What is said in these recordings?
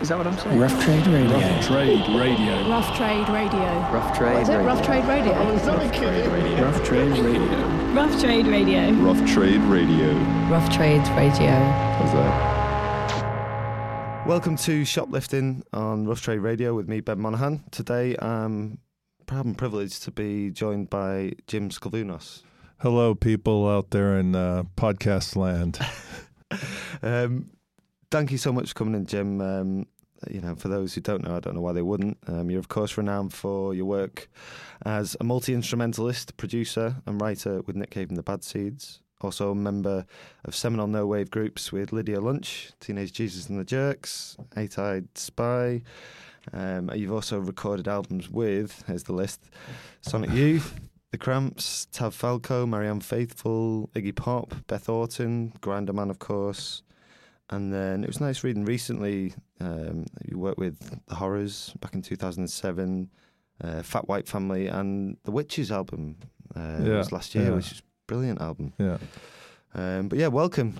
Is that what I'm saying? Rough Trade Radio. Rough Trade Radio. Rough Trade Radio. Rough Trade What is it? Radio. Rough Trade Radio. Rough Trade Radio. Rough Trade Radio. Rough Trade Radio. Rough Trades Radio. How's that? Welcome to Shoplifting on Rough Trade Radio with me, Ben Monaghan. Today I'm proud and privileged to be joined by Jim Sclavunos. Hello, people out there in uh, podcast land. Um, thank you so much for coming in, Jim. Um, you know, for those who don't know, I don't know why they wouldn't. Um, you're of course renowned for your work as a multi-instrumentalist, producer, and writer with Nick Cave and the Bad Seeds. Also a member of seminal no wave groups with Lydia Lunch, Teenage Jesus and the Jerks, Eight Eyed Spy. Um, you've also recorded albums with, here's the list Sonic Youth, The Cramps, Tav Falco, Marianne Faithfull, Iggy Pop, Beth Orton, Grinderman, of course. And then it was nice reading recently. Um, you worked with The Horrors back in 2007, uh, Fat White Family, and The Witches album. Uh, Yeah, was last year, yeah. which is a brilliant album. Yeah. Um, but yeah, welcome.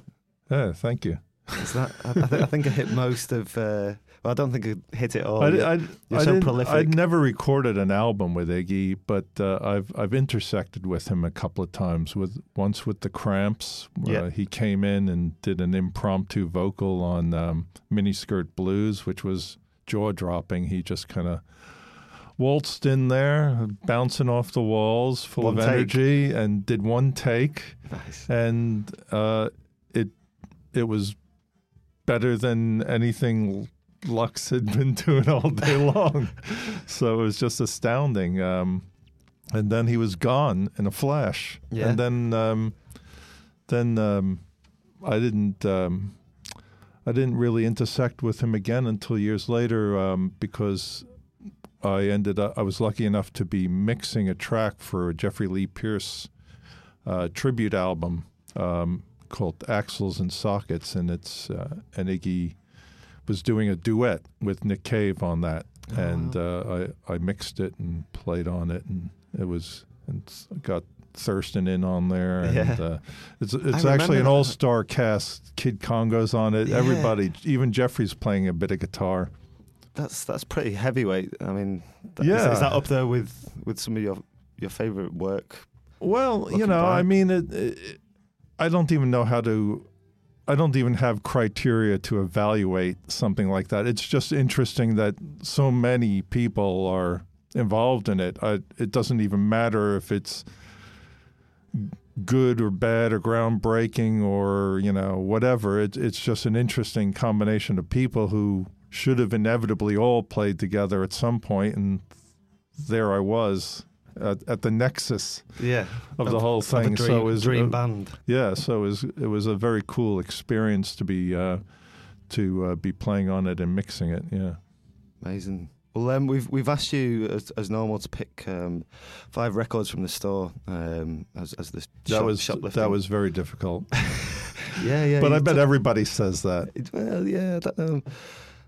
Yeah, thank you. Is that, I, I think I hit most of. Uh, well, I don't think it hit it all. I, You're- I, you're I so prolific. I'd never recorded an album with Iggy, but uh, I've I've intersected with him a couple of times. With once with the Cramps, Yeah. uh, he came in and did an impromptu vocal on um, Miniskirt Blues, which was jaw dropping. He just kind of waltzed in there, bouncing off the walls, full One of take. energy, and did one take. nice. and uh, it it was better than anything Lux had been doing all day long. so it was just astounding. Um, and then he was gone in a flash. Yeah. And then um, then um, I didn't. Um, I didn't really intersect with him again until years later um, because I ended up. I was lucky enough to be mixing a track for a Jeffrey Lee Pierce uh, tribute album um, called Axels and Sockets, and it's uh, and Iggy was doing a duet with Nick Cave on that, Oh, and uh, I I mixed it and played on it, and it was and got Thurston in on there, and Yeah. uh, it's it's remember actually an all star cast. Kid Congo's on it. Yeah. Everybody, even Jeffrey's playing a bit of guitar. That's that's pretty heavyweight. I mean, that, is, Yeah. is that up there with with some of your your favorite work? Well, you know, back. I mean, it, it, I don't even know how to. I don't even have criteria to evaluate something like that. It's just interesting that so many people are involved in it. I, it doesn't even matter if it's good or bad or groundbreaking or you know whatever. It, it's just an interesting combination of people who should have inevitably all played together at some point, and there I was at, at the nexus Yeah, of the whole a thing. dream, so it was dream uh, band. yeah, so it was it was a very cool experience to be uh, to uh, be playing on it and mixing it. Yeah. Amazing. Well, um, we've we've asked you as, as normal to pick um, five records from the store um, as as the That shop, was shoplifting. that was very difficult, yeah yeah. but I bet took- everybody says that. well, yeah, I don't know.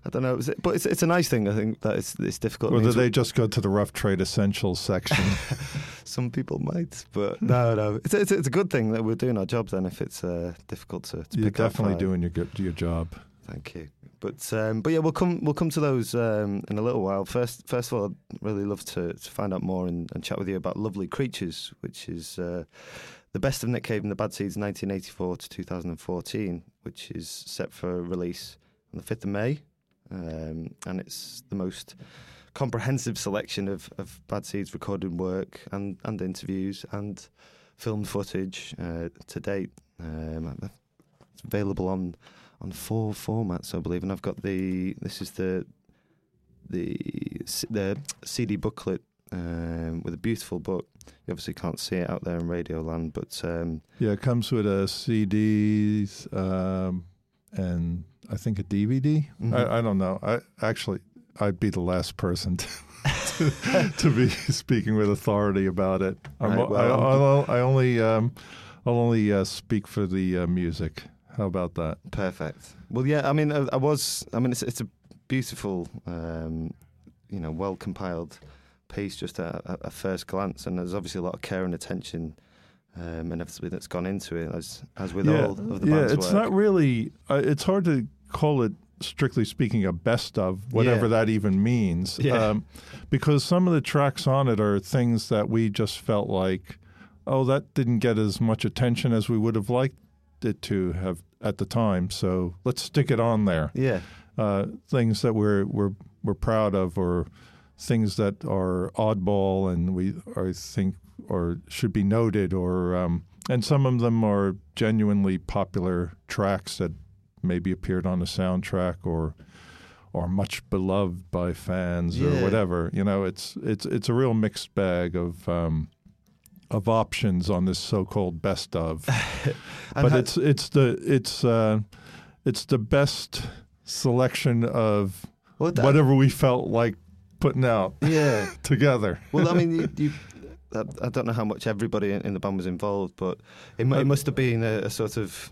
I don't know, it- but it's it's a nice thing. I think that it's it's difficult. Do they just go to the rough trade essentials section? Some people might, but no, no. It's, it's it's a good thing that we're doing our job. Then, if it's uh, difficult to, to You're pick definitely doing your your job. Thank you. But um, but yeah, we'll come we'll come to those um, in a little while. First first of all, I'd really love to, to find out more and, and chat with you about Lovely Creatures, which is uh, the best of Nick Cave and the Bad Seeds, 1984 to 2014, which is set for release on the 5th of May, um, and it's the most comprehensive selection of, of Bad Seeds recorded work and, and interviews and film footage uh, to date. Um, it's available on on four formats, I believe, and I've got the this is the the the CD booklet um, with a beautiful book. You obviously can't see it out there in Radio Land, but um, Yeah, it comes with a CDs um, and I think a DVD. Mhm. I, I don't know. I actually I'd be the last person to, to, to be speaking with authority about it. I'm, Right, I, well, I'll, I only um, I'll only uh, speak for the uh, music. How about that? perfect. Well, yeah, I mean, I, I was. I mean, it's it's a beautiful, um, you know, well compiled piece just at a, a first glance, and there's obviously a lot of care and attention. Um, and everything that's gone into it, as as with yeah, all of the yeah. band's It's work. not really. Uh, it's hard to call it strictly speaking, a best of, whatever Yeah. that even means. Yeah. Um, because some of the tracks on it are things that we just felt like, oh, that didn't get as much attention as we would have liked it to have at the time. So let's stick it on there. Yeah. Uh, things that we're we're we're proud of, or things that are oddball and we I think or should be noted, or um, and some of them are genuinely popular tracks that maybe appeared on the soundtrack or or much beloved by fans Yeah. or whatever. You know, it's it's it's a real mixed bag of um, of options on this so-called best of. But ha- it's it's the it's uh, it's the best selection of whatever we felt like putting out Yeah. together. Well, I mean, you, you I, don't know how much everybody in, the band was involved, but it, it must have been a, a sort of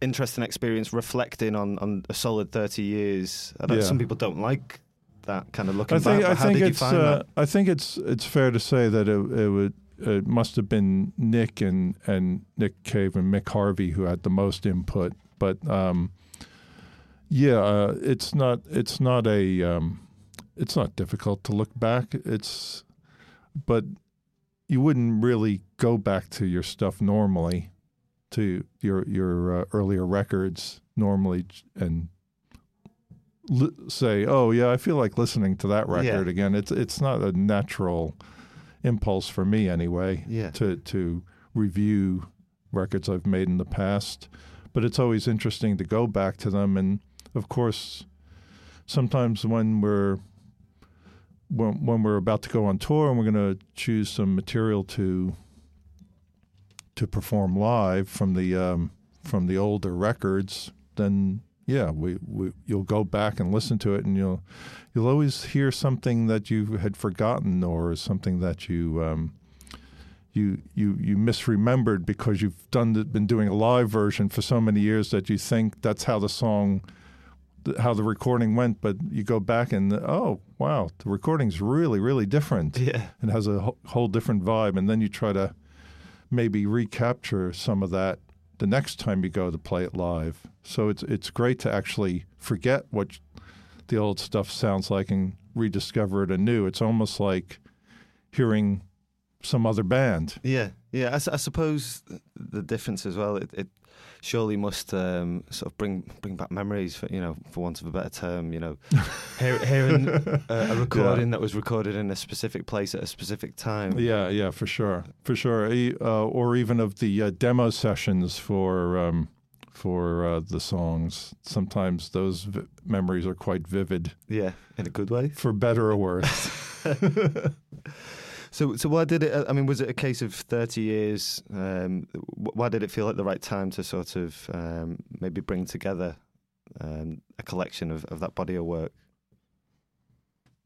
interesting experience reflecting on, on a solid 30 years. I don't, Yeah. Some people don't like that kind of looking I think back. I think it's uh? I think it's it's fair to say that it it would it must have been Nick and and Nick Cave and Mick Harvey who had the most input, but um, yeah, uh, it's not it's not a um, it's not difficult to look back. It's but you wouldn't really go back to your stuff normally, to your your uh, earlier records normally, and li- say, "Oh yeah, I feel like listening to that record Yeah. again." It's it's not a natural impulse for me anyway Yeah. to to review records I've made in the past, but it's always interesting to go back to them. And of course, sometimes when we're when, when we're about to go on tour and we're going to choose some material to to perform live from the um, from the older records, then yeah, we, we you'll go back and listen to it, and you'll you'll always hear something that you had forgotten or something that you um, you you you misremembered because you've done been doing a live version for so many years that you think that's how the song how the recording went but you go back and oh wow the recording's really really different. Yeah. it has a whole different vibe. And then you try to maybe recapture some of that the next time you go to play it live. So it's it's great to actually forget what the old stuff sounds like and rediscover it anew. It's almost like hearing some other band. Yeah, yeah. I suppose the difference as well. It, it surely must um, sort of bring bring back memories, for, you know, for want of a better term. You know, hearing a, a recording that was recorded in a specific place at a specific time. Yeah, yeah, for sure, for sure. Uh, or even of the uh, demo sessions for um, for uh, the songs. Sometimes those vi- memories are quite vivid, Yeah, in a good way. for better or worse. So, so why did it? I mean, was it a case of thirty years? Um, why did it feel like the right time to sort of um, maybe bring together um, a collection of, of that body of work?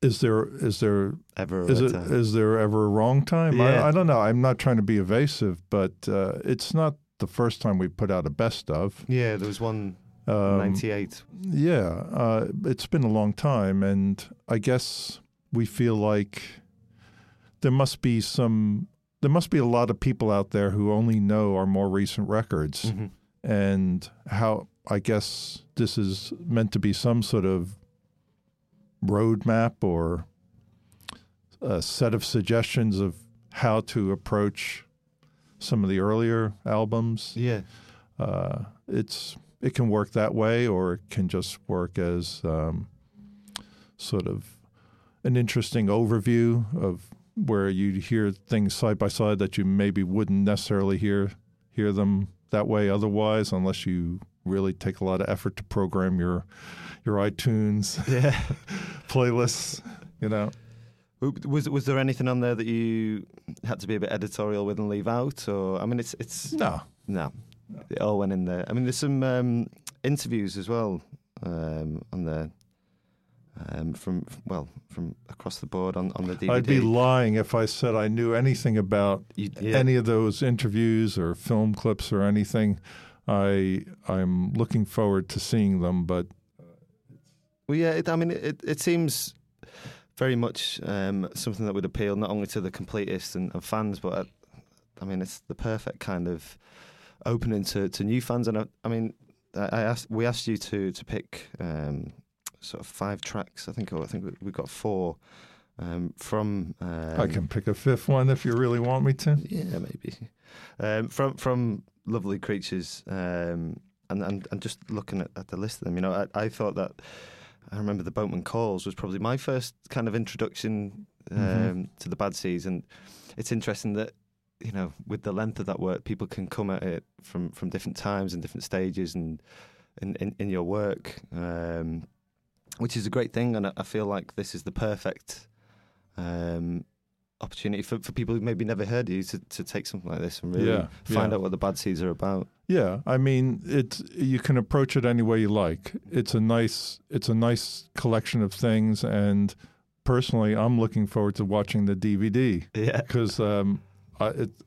is there is there Ever? a is it is there ever a wrong time? Yeah. I, I don't know. I'm not trying to be evasive, but uh, it's not the first time we put out a best of. Yeah, there was one Um, ninety-eight. Yeah, uh, it's been a long time, and I guess we feel like there must be some, there must be a lot of people out there who only know our more recent records, Mhm. and how I guess this is meant to be some sort of roadmap or a set of suggestions of how to approach some of the earlier albums Yeah, uh, it's it can work that way, or it can just work as um, sort of an interesting overview of where you hear things side by side that you maybe wouldn't necessarily hear hear them that way otherwise, unless you really take a lot of effort to program your your iTunes yeah. playlists. You know, Was was there anything on there that you had to be a bit editorial with and leave out, or I mean, it's it's no, no, it all went in there. I mean, there's some um, interviews as well um, on there. Um, from well, from across the board on, on the DVD. I'd be lying if I said I knew anything about You- yeah. any of those interviews or film clips or anything. I I'm looking forward to seeing them, but Well, yeah, it, I mean, it, it seems very much um, something that would appeal not only to the completists and, and fans, but uh, I mean, it's the perfect kind of opening to, to new fans. And I, I mean, I I asked we asked you to to pick um, sort of five tracks. I think I think we- we've got four um, from. Um, I can pick a fifth one if you really want me to. Yeah, maybe. Um, from from lovely creatures, um, and, and and just looking at, at the list of them, you know, I, I thought that I remember the Boatman Calls was probably my first kind of introduction um, Mhm. to the Bad Seeds, and it's interesting that you know with the length of that work, people can come at it from from different times and different stages, and in in, in your work, um, which is a great thing, and I, feel like this is the perfect. Um, opportunity for, for people who maybe never heard of you to, to take something like this and really Yeah, find yeah. out what the bad seeds are about. Yeah, I mean, it's you can approach it any way you like. It's a nice, it's a nice collection of things, and personally, I'm looking forward to watching the DVD Yeah, because um,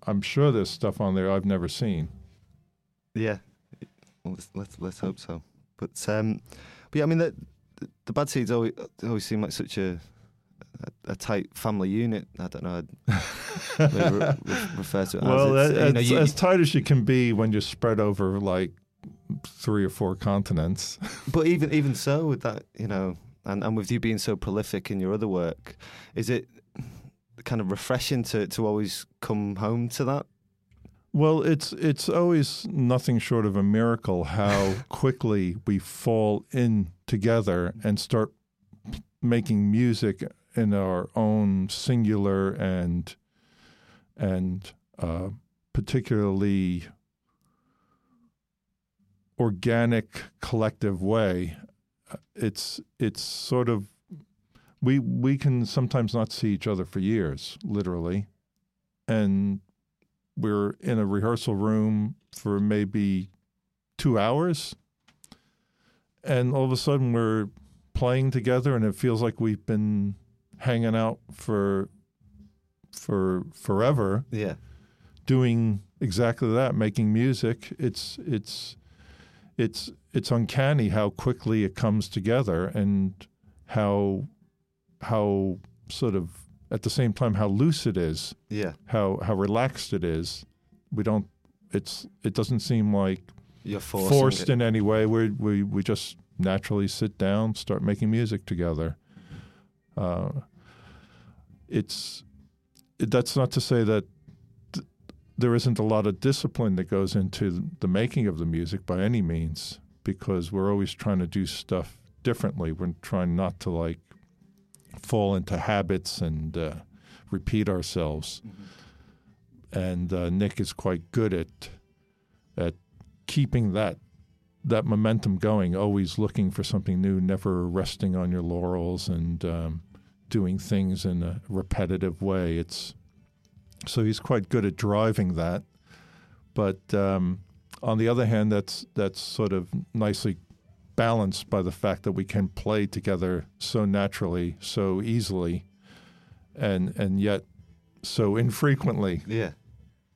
I'm sure there's stuff on there I've never seen. yeah. Well, let's let's, let's hope so. But um, but yeah, I mean the the, the bad seeds always always seem like such a a, a tight family unit. I don't know. I'd re- re- refer to it well, as as, it's, you uh, know, you- as tight as you can be when you're spread over like three or four continents. but even even so, with that, you know, and, and with you being so prolific in your other work, is it kind of refreshing to to always come home to that? Well, it's it's always nothing short of a miracle how quickly we fall in together and start making music in our own singular and and uh, particularly organic collective way. Uh, It's it's sort of we we can sometimes not see each other for years, literally, and we're in a rehearsal room for maybe two hours, and all of a sudden we're playing together, and it feels like we've been hanging out for for forever, Yeah, doing exactly that, making music. It's it's it's it's uncanny how quickly it comes together, and how how sort of at the same time how loose it is yeah. how how relaxed it is. We don't. It's it doesn't seem like You're forced it. in any way. We we we just naturally sit down, start making music together. Uh, it's it, that's not to say that th- there isn't a lot of discipline that goes into the making of the music by any means, because we're always trying to do stuff differently. We're trying not to like fall into habits and uh, repeat ourselves and uh, Nick is quite good at at keeping that that momentum going, always looking for something new, never resting on your laurels, and um, doing things in a repetitive way. It's so he's quite good at driving that, but um, on the other hand, that's that's sort of nicely balanced by the fact that we can play together so naturally, so easily, and and yet so infrequently. Yeah,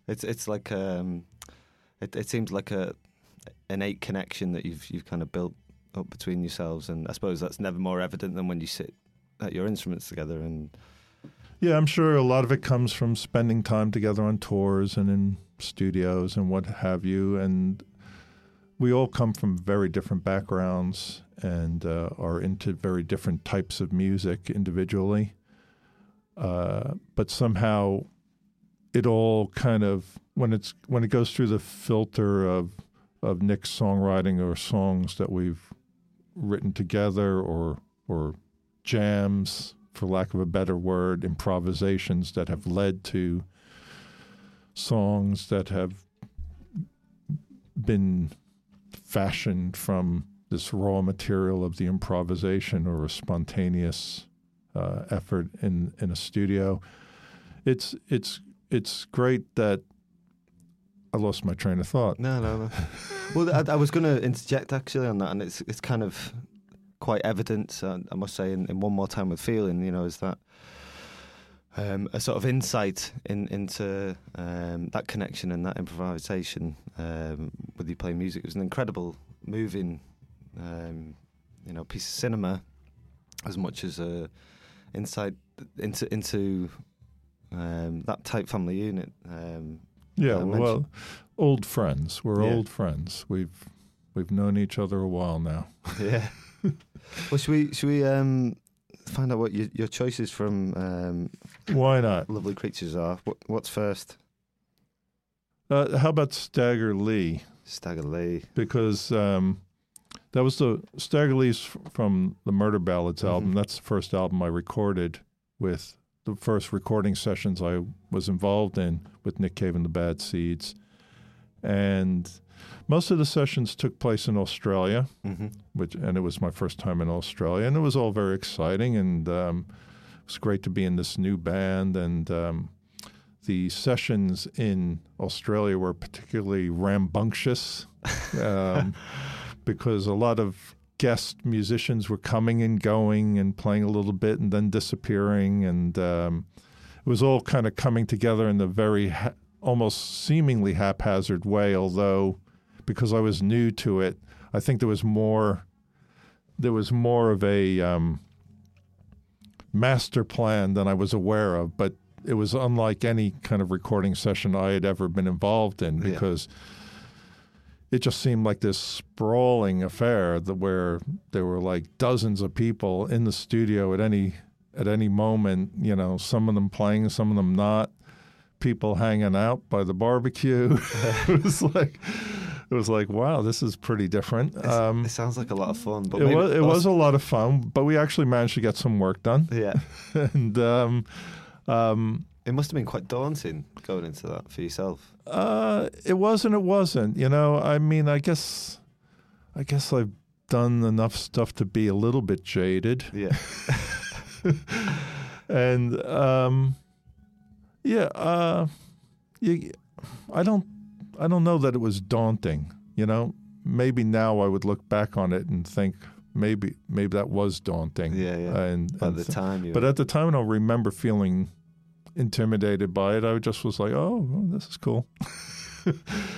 it's it's like um, it it seems like a innate connection that you've you've kind of built up between yourselves, and I suppose that's never more evident than when you sit at your instruments together. And Yeah, I'm sure a lot of it comes from spending time together on tours and in studios and what have you. And we all come from very different backgrounds and uh, are into very different types of music individually. Uh, but somehow it all kind of when it's when it goes through the filter of of Nick's songwriting or songs that we've written together or or jams for lack of a better word improvisations that have led to songs that have been fashioned from this raw material of the improvisation or a spontaneous uh, effort in in a studio. It's it's it's great that I lost my train of thought. no, no, no. well, I, I was going to interject actually on that, and it's it's kind of quite evident. Uh, I must say, in, in one more time with feeling, you know, is that. Um, a sort of insight in, into um, that connection and that improvisation um, with you playing music. It was an incredible, moving, um, you know, piece of cinema, as much as a insight into into um, that tight family unit. Um, Yeah, I well, old friends. We're Yeah. old friends. We've we've known each other a while now. Yeah. well, should we should we um, find out what your, your choices from um, Why not? Lovely Creatures are? What, what's first? Uh, how about Stagger Lee? Stagger Lee. Because um, that was the Stagger Lee's from the Murder Ballads album. Mhm. That's the first album I recorded with the first recording sessions I was involved in with Nick Cave and the Bad Seeds. And most of the sessions took place in Australia. Mm-hmm. which and it was my first time in Australia, and it was all very exciting, and um, it was great to be in this new band. And um, the sessions in Australia were particularly rambunctious um, because a lot of guest musicians were coming and going and playing a little bit and then disappearing, and um, it was all kind of coming together in a very ha- almost seemingly haphazard way. Although, because I was new to it, I think there was more there was more of a um, master plan than I was aware of, but it was unlike any kind of recording session I had ever been involved in Yeah. It just seemed like this sprawling affair that where there were like dozens of people in the studio at any at any moment, you know, some of them playing, some of them not, people hanging out by the barbecue. it was like it was like, wow, this is pretty different. Um, it sounds like a lot of fun, but it was it was a lot of fun, but we actually managed to get some work done, yeah. and um, um, It must have been quite daunting going into that for yourself. uh, it was and it wasn't. You know, I mean, I guess, I guess I've done enough stuff to be a little bit jaded, Yeah. and um, yeah, uh, you, I don't, I don't know that it was daunting. You know, maybe now I would look back on it and think maybe, maybe that was daunting. Yeah, yeah. And, At the time, But at the time, I remember feeling intimidated by it. I just was like, "Oh, well, this is cool."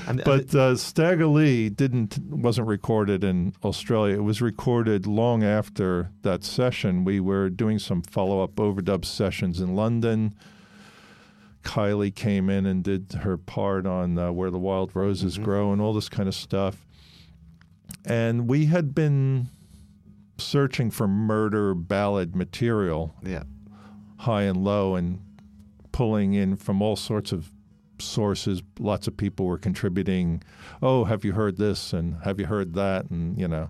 and, But uh, Stagger Lee didn't wasn't recorded in Australia. It was recorded long after that session. We were doing some follow up overdub sessions in London. Kylie came in and did her part on uh, Where the Wild Roses Mhm. Grow and all this kind of stuff. And we had been searching for murder ballad material yeah, high and low and pulling in from all sorts of sources. Lots of people were contributing. Oh, have you heard this? And have you heard that? And you know,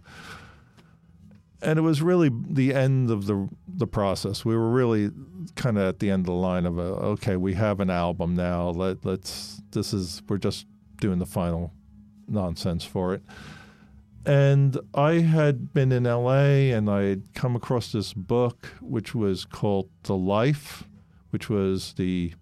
and it was really the end of the the process. We were really kind of at the end of the line of a okay, we have an album now. Let let's this is we're just doing the final nonsense for it. And I had been in LA and I had come across this book which was called The Life, which was the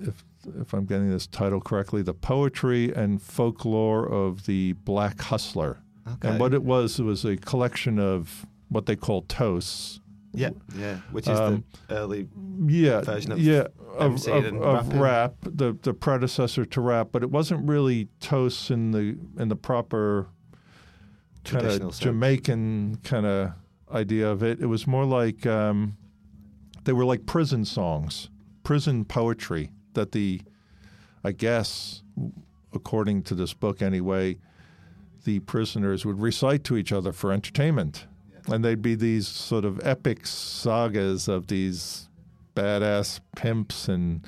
if if I'm getting this title correctly, the poetry and folklore of the black hustler. okay. And what it was, it was a collection of what they call toasts. yeah, yeah, which is Um, the early. Yeah, Version of yeah, of, of, of rap, the the predecessor to rap, but it wasn't really toasts in the in the proper kind Traditional of. Jamaican kind of idea of it. It was more like um, they were like prison songs, prison poetry that the, I guess, according to this book anyway, the prisoners would recite to each other for entertainment. And they'd be these sort of epic sagas of these badass pimps and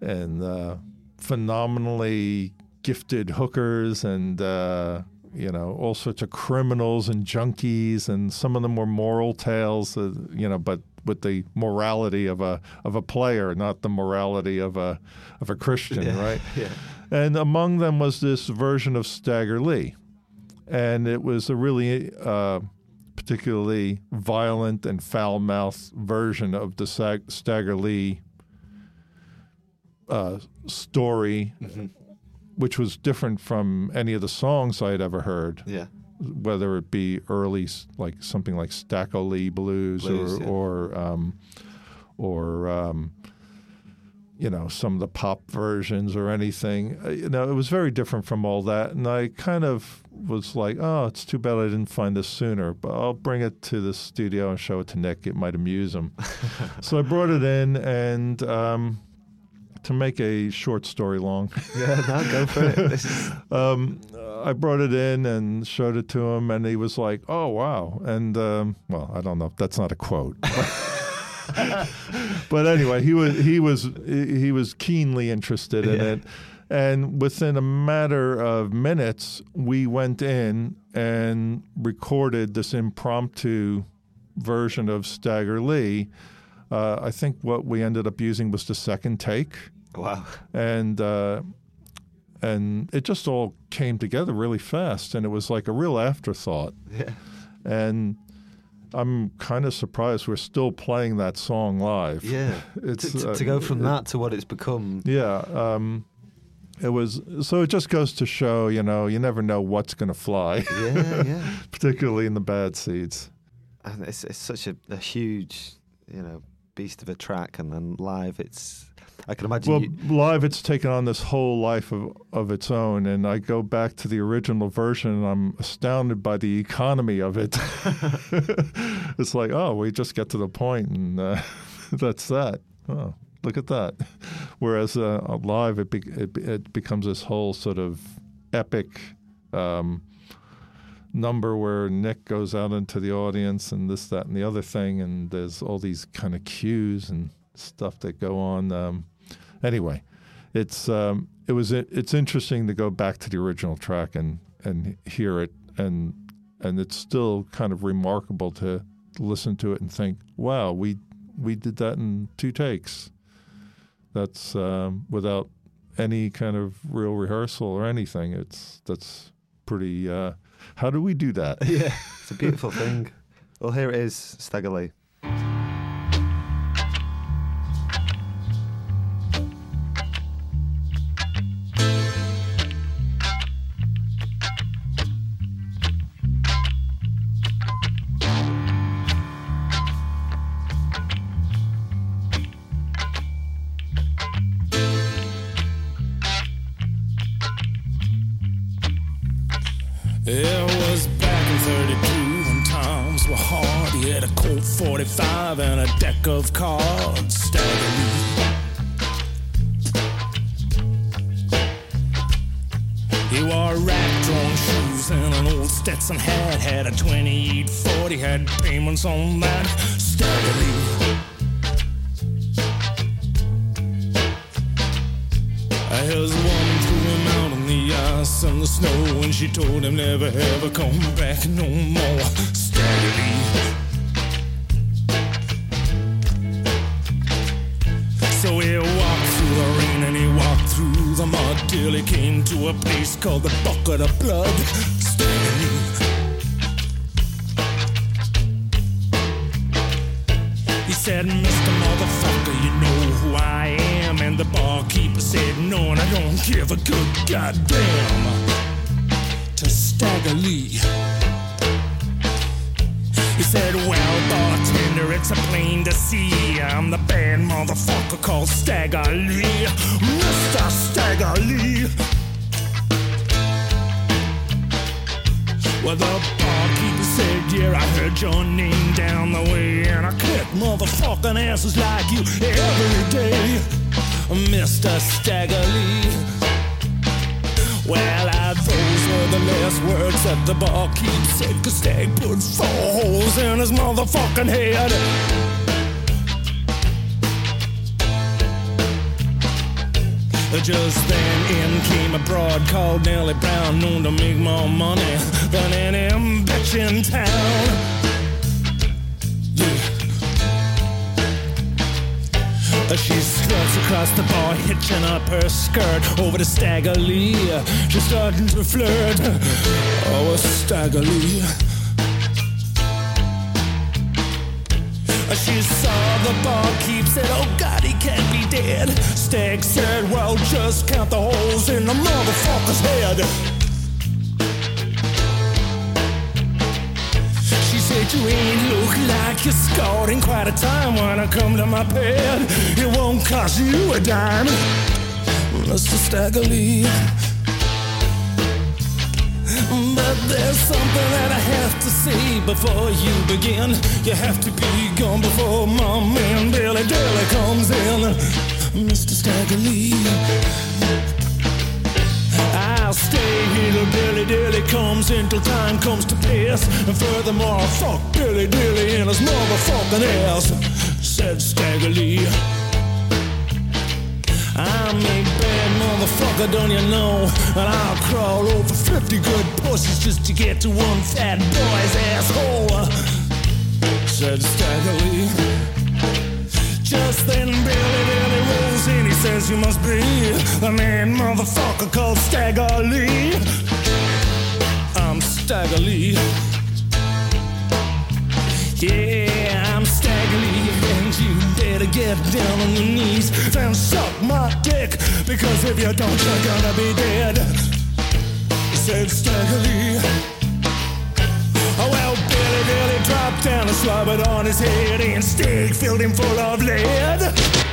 and uh, phenomenally gifted hookers and uh, you know all sorts of criminals and junkies and some of them were moral tales uh, you know but with the morality of a of a player not the morality of a of a Christian Yeah, right Yeah, and among them was this version of Stagger Lee. And it was a really uh, particularly violent and foul mouthed version of the Stagger Lee uh, story, Mhm. Which was different from any of the songs I had ever heard, yeah, whether it be early, like something like Stacko Lee Blues, Blues, or, yeah. or, um, or um, you know, some of the pop versions or anything. Uh, You know, it was very different from all that. And I kind of was like, oh, it's too bad I didn't find this sooner, but I'll bring it to the studio and show it to Nick. It might amuse him. so I brought it in, and um, to make a short story long. Yeah, now go for it. Is, um, I brought it in and showed it to him, and he was like, "Oh wow!" And um, well, I don't know. That's not a quote. but anyway, he was he was he was keenly interested in Yeah. it, and within a matter of minutes, we went in and recorded this impromptu version of Stagger Lee. Uh, I think what we ended up using was the second take wow. and uh, and it just all came together really fast, and it was like a real afterthought. Yeah. And I'm kind of surprised we're still playing that song live. Yeah. It's, to, to, uh, to go from that to what it's become. Yeah. Um, it was so. It just goes to show, you know, you never know what's going to fly, Yeah, yeah. particularly in the bad seeds. and it's it's such a, a huge, you know, beast of a track, and then live, it's. I can imagine. Well, you, live, it's taken on this whole life of, of its own. And I go back to the original version, and I'm astounded by the economy of it. it's like, oh, we just get to the point, and uh, that's that. Oh, look at that. Whereas uh, live, it, be, it it becomes this whole sort of epic. Um, number where Nick goes out into the audience and this, that, and the other thing, and there's all these kind of cues and stuff that go on. Um, anyway, it's um, it was it's interesting to go back to the original track and and hear it, and and it's still kind of remarkable to listen to it and think, wow, we we did that in two takes. That's um, without any kind of real rehearsal or anything. It's that's pretty. Uh, how do we do that? yeah, it's a beautiful thing. Well, here it is, Stagger he came to a place called the Bucket of Blood. He said, Mr. Motherfucker, you know who I am. And the barkeeper said, No, and I don't give a good goddamn. To Stagger Lee. He said, Well, bartender, it's a plain to see. I'm the bad motherfucker called Stagger Lee. Mr. Stagger Lee. Well, the barkeeper said, Yeah, I heard your name down the way, and I kick motherfucking asses like you every day, Mr. Stagger Lee. Well, I, those were the last words that the barkeep said, cause Stag put four holes in his motherfucking head. Just then in came a broad called Nellie Brown, known to make more money than any bitch in town. She struts across the bar, hitching up her skirt over to Stagger Lee. She's starting to flirt. Oh, with Stagger Lee. She saw the barkeep, said, Oh God, he can't be dead. Stag said, Well, just count the holes in the motherfucker's head. You ain't look like you're scored in quite a time when I come to my bed. It won't cost you a dime, Mr. Stagger Lee. But there's something that I have to say before you begin. You have to be gone before my man Billy Dilly comes in. Mr. Stagger Lee. I'll stay here till Billy Dilly comes until time comes to pass. And furthermore, I'll fuck Billy Dilly in his motherfucking ass, said Stagger Lee. I'm a bad motherfucker, don't you know? And I'll crawl over 50 good pussies just to get to one fat boy's asshole, said Stagger Lee. Just then Billy Dilly rolls in, he says you must be the man motherfucker called Stagger Lee. I'm Stagger Lee. Yeah, I'm Stagger Lee, and you better get down on your knees and suck my dick, because if you don't, you're gonna be dead. He said Stagger Lee. Billy dropped down and slobbered on his head, and Stag filled him full of lead.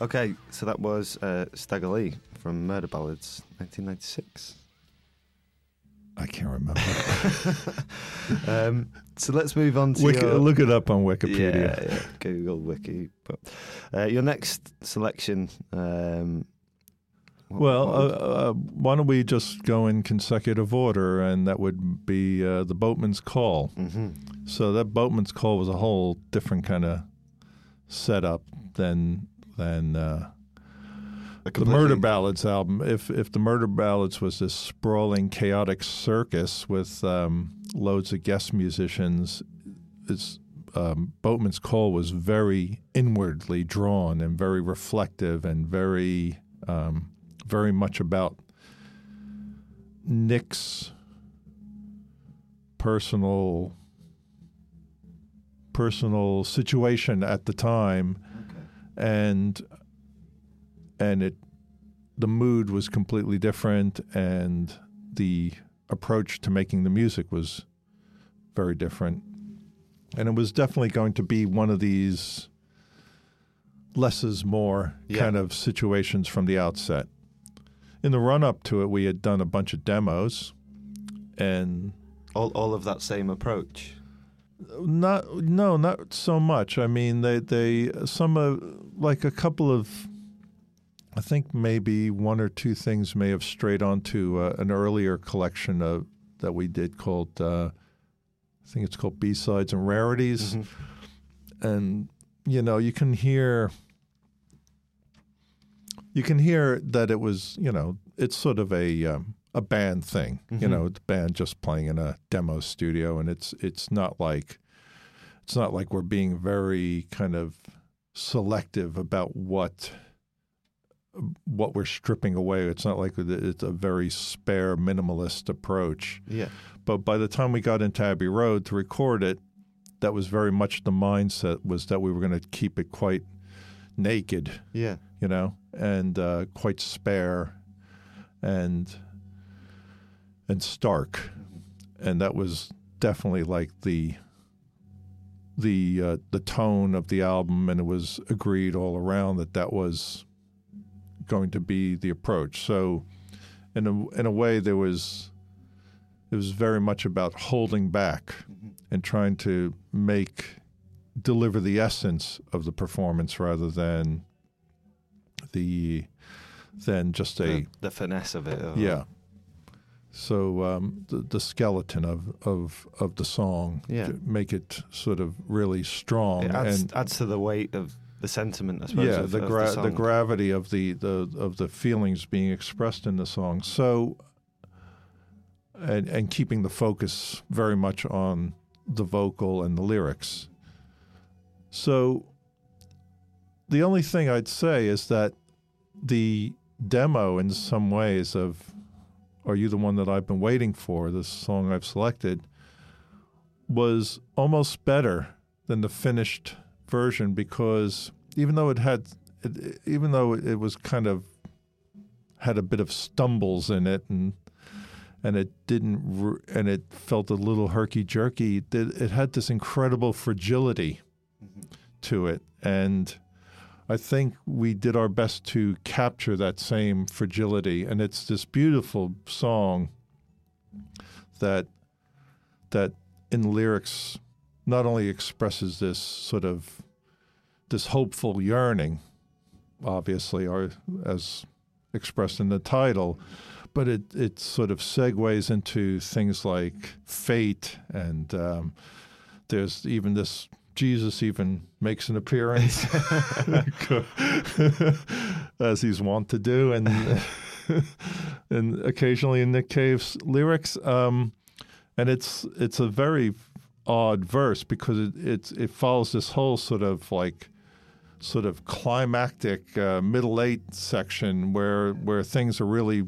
Okay, so that was uh, Stagger Lee from Murder Ballads, 1996. I can't remember. Um, so let's move on to Wiki, your... look it up on Wikipedia. Yeah, yeah, Google Wiki. But uh, your next selection. Um, what- Well, what uh, would- uh, why don't we just go in consecutive order, and that would be uh, the Boatman's Call. Mhm. So that Boatman's Call was a whole different kind of setup than than uh, the Murder Ballads album. If if the Murder Ballads was this sprawling, chaotic circus with um, loads of guest musicians, it's um, Boatman's Call was very inwardly drawn and very reflective and very um, very much about Nick's personal personal situation at the time and and it the mood was completely different and the approach to making the music was very different and it was definitely going to be one of these less is more Yeah. kind of situations from the outset in the run up to it we had done a bunch of demos and all, all of that same approach. Not no, not so much. I mean, they they some of like a couple of. I think maybe one or two things may have strayed onto uh, an earlier collection of that we did called. Uh, I think it's called B sides and rarities, and you know you can hear. You can hear that it was, you know, it's sort of a um, a band thing. You know, the band just playing in a demo studio, and it's it's not like it's not like we're being very kind of selective about what what we're stripping away. It's not like it's a very spare minimalist approach. Yeah. But by the time we got into Abbey Road to record it, that was very much the mindset was that we were going to keep it quite naked Yeah. you know, and uh, quite spare and and stark, and that was definitely like the the uh, the tone of the album, and it was agreed all around that that was going to be the approach. So, in a in a way, there was it was very much about holding back and trying to make deliver the essence of the performance rather than the than just a The, the finesse of it. or- yeah. So um, the, the skeleton of, of of the song Yeah. make it sort of really strong It adds, and adds to the weight of the sentiment, I suppose. yeah, of, the, gra- the, the, gravity of the, the of the feelings being expressed in the song. So, and and keeping the focus very much on the vocal and the lyrics. So, the only thing I'd say is that the demo, in some ways, of "Are You the One That I've Been Waiting For," the song I've selected, was almost better than the finished version because even though it had, it, even though it was kind of had a bit of stumbles in it and and it didn't and it felt a little herky jerky. It, it had this incredible fragility mm-hmm. to it, and I think we did our best to capture that same fragility. And it's this beautiful song that that in lyrics not only expresses this sort of this hopeful yearning, obviously, or as expressed in the title, but it, it sort of segues into things like fate, and um, there's even this Jesus even makes an appearance, as he's wont to do, and and occasionally in Nick Cave's lyrics, um, and it's it's a very odd verse because it it's, it follows this whole sort of like sort of climactic uh, middle eight section where where things are really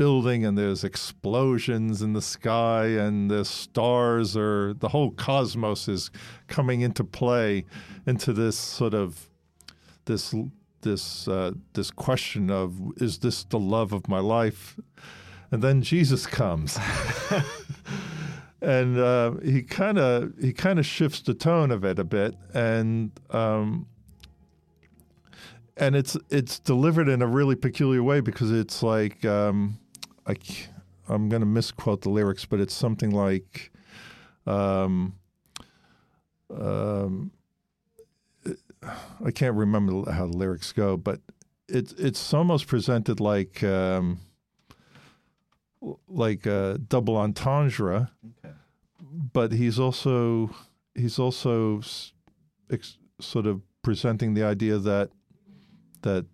building and there's explosions in the sky and the stars are the whole cosmos is coming into play into this sort of this this uh, this question of is this the love of my life? And then Jesus comes. And uh, he kind of he kind of shifts the tone of it a bit and um, and it's it's delivered in a really peculiar way because it's like um, I I'm going to misquote the lyrics, but it's something like um, um, I can't remember how the lyrics go, but it's it's almost presented like um, like a double entendre, but he's also he's also ex- sort of presenting the idea that that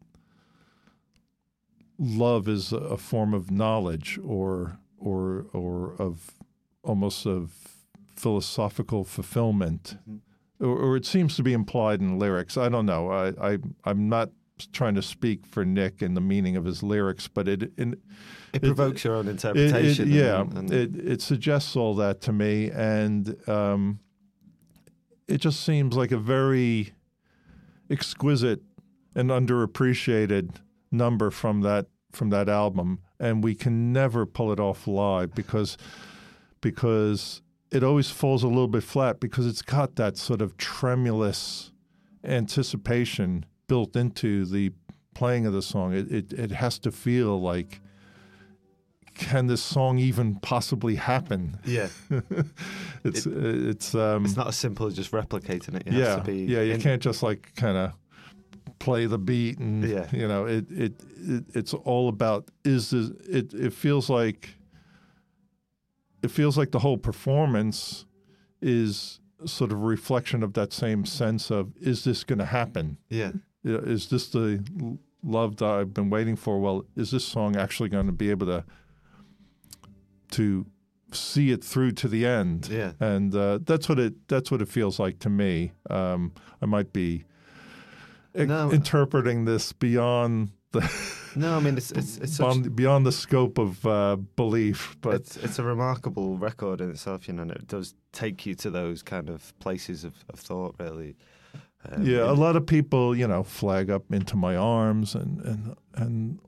love is a form of knowledge or or or of almost of philosophical fulfillment. Or, or it seems to be implied in lyrics. I don't know. I, I i'm not trying to speak for nick and the meaning of his lyrics but it, it It provokes your own it- it- interpretation. yeah, and- and- it it suggests all that to me, and um, it just seems like a very exquisite and underappreciated number from that from that album, and we can never pull it off live because because it always falls a little bit flat because it's got that sort of tremulous anticipation built into the playing of the song. It it, it has to feel like can this song even possibly happen? yeah, It's it's um it's not as simple as just replicating it. It yeah has to be yeah you in- can't just like kind of play the beat and Yeah. you know it, it it it's all about is this it it feels like it feels like the whole performance is sort of a reflection of that same sense of is this going to happen Yeah, is this the love that I've been waiting for? Well, is this song actually going to be able to to see it through to the end? Yeah. and uh, that's what it that's what it feels like to me. Um, I might be No. interpreting this beyond the no, I mean it's it's it's such, beyond, the scope of uh, belief, but it's it's a remarkable record in itself, you know, and it does take you to those kind of places of, of thought, really. Um, yeah, a lot of people, you know, flag up into my arms and and and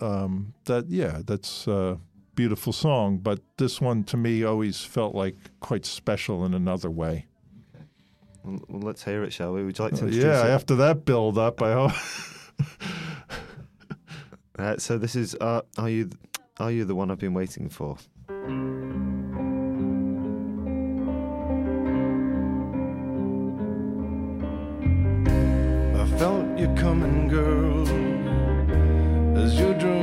um, that yeah, that's a beautiful song. But this one to me always felt like quite special in another way. Well, well, let's hear it, shall we? Would you like to Uh, introduce yeah, it? after that build up, I hope. Uh, so this is uh, are you are you the one I've been waiting for? I felt you coming, girl, as you drew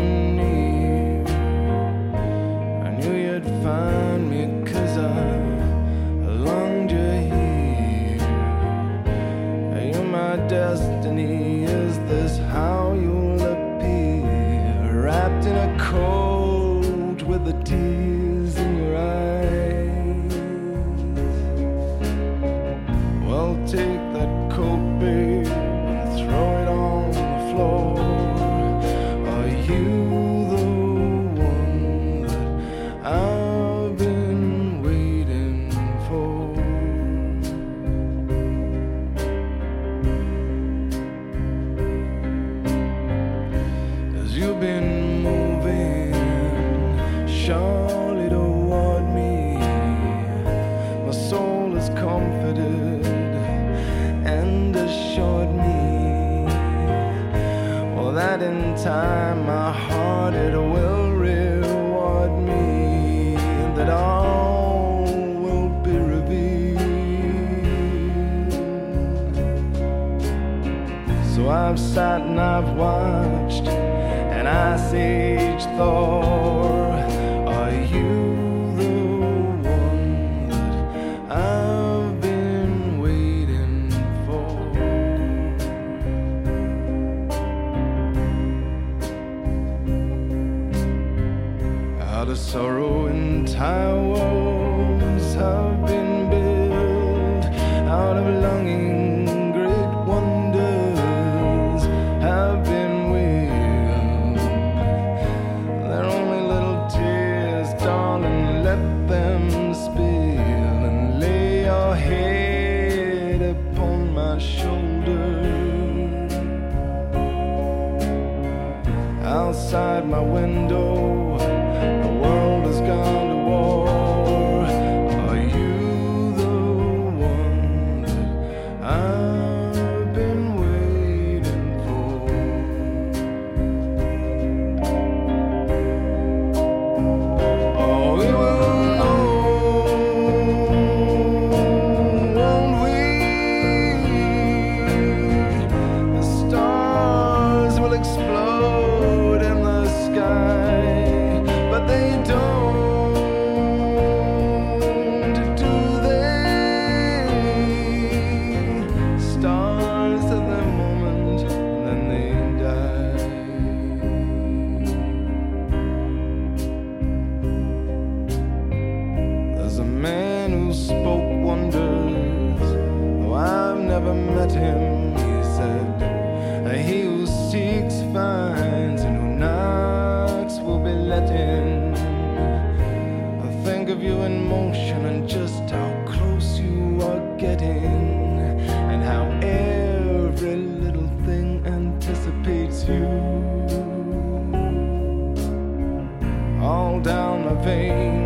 down my veins.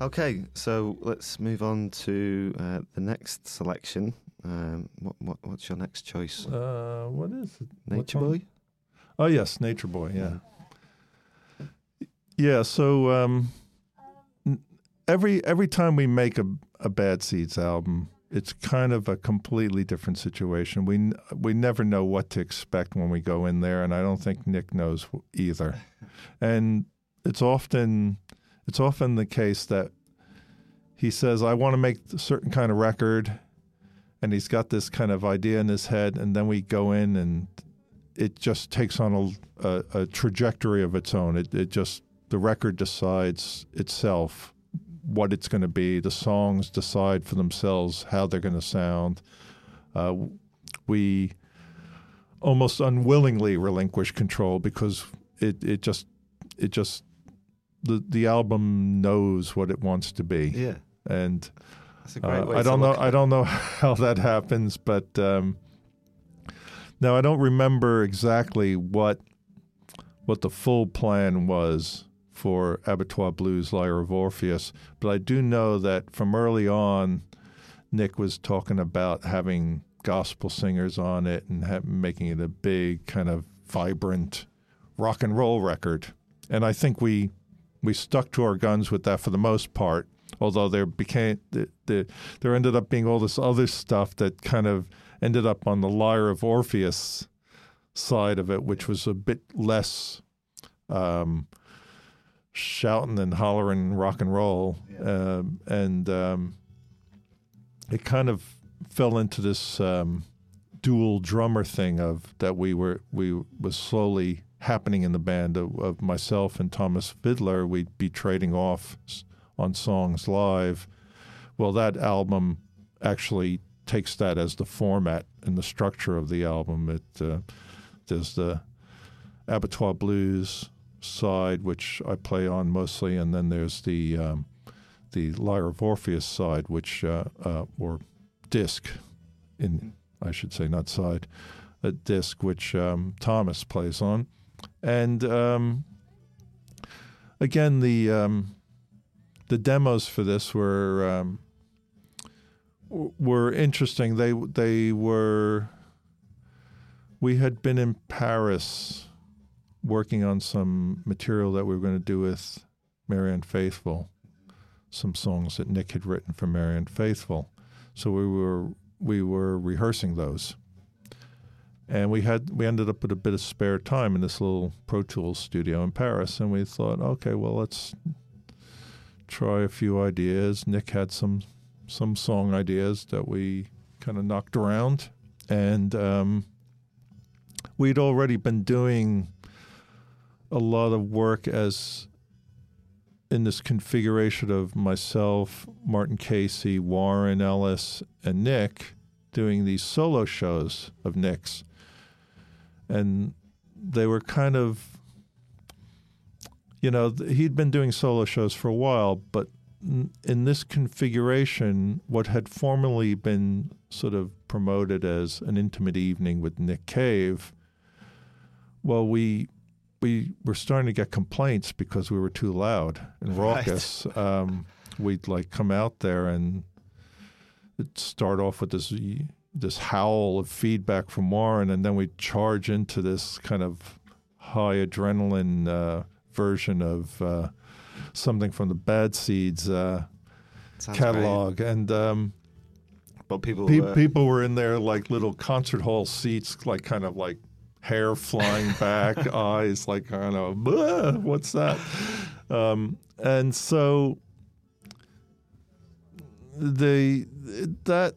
Okay, so let's move on to uh, the next selection. Um, what, what, what's your next choice? Uh, what is it? Nature? Boy? Oh yes, Nature Boy. Yeah, yeah. So um, every every time we make a a Bad Seeds album, it's kind of a completely different situation. We n- we never know what to expect when we go in there, and I don't think Nick knows either. and it's often it's often the case that he says, "I want to make a certain kind of record." And he's got this kind of idea in his head, and then we go in and it just takes on a, a, a trajectory of its own. It, it just the record decides itself what it's going to be. The songs decide for themselves how they're going to sound. Uh, we almost unwillingly relinquish control because it, it just it just the the album knows what it wants to be, Yeah, and that's a great uh, way I don't know. I don't know how that happens, but um, now I don't remember exactly what what the full plan was for Abattoir Blues Lyre of Orpheus, but I do know that from early on, Nick was talking about having gospel singers on it and ha- making it a big kind of vibrant rock and roll record, and I think we we stuck to our guns with that for the most part. Although there became the, the, there ended up being all this other stuff that kind of ended up on the lyre of Orpheus side of it, which was a bit less um, shouting and hollering rock and roll, um, and um, it kind of fell into this um, dual drummer thing of that we were we was slowly happening in the band of, of myself and Thomas Wydler. We'd be trading off on songs live. Well, that album actually takes that as the format and the structure of the album. It uh, there's the Abattoir Blues side, which I play on mostly, and then there's the um, the Lyre of Orpheus side, which uh, uh, or disc, in I should say, not side, a disc which um, Thomas plays on, and um, again the um, the demos for this were um, were interesting. They they were. We had been in Paris working on some material that we were going to do with Marianne Faithfull, some songs that Nick had written for Marianne Faithfull. So we were we were rehearsing those, and we had we ended up with a bit of spare time in this little Pro Tools studio in Paris, and we thought, okay, well let's try a few ideas. Nick had some some song ideas that we kind of knocked around, and um, we'd already been doing a lot of work as in this configuration of myself, Martyn Casey, Warren Ellis, and Nick doing these solo shows of Nick's. And they were kind of, you know, he'd been doing solo shows for a while, but in this configuration, what had formerly been sort of promoted as an intimate evening with Nick Cave, well, we we were starting to get complaints because we were too loud and Right. raucous. Um, we'd like come out there and start off with this this howl of feedback from Warren, and then we'd charge into this kind of high adrenaline uh, version of uh, something from the Bad Seeds uh, catalog, and. Um. But people, Pe- were- people were in their like little concert hall seats, like kind of like hair flying back, eyes like kind of "Bleh, what's that? Um, and so they that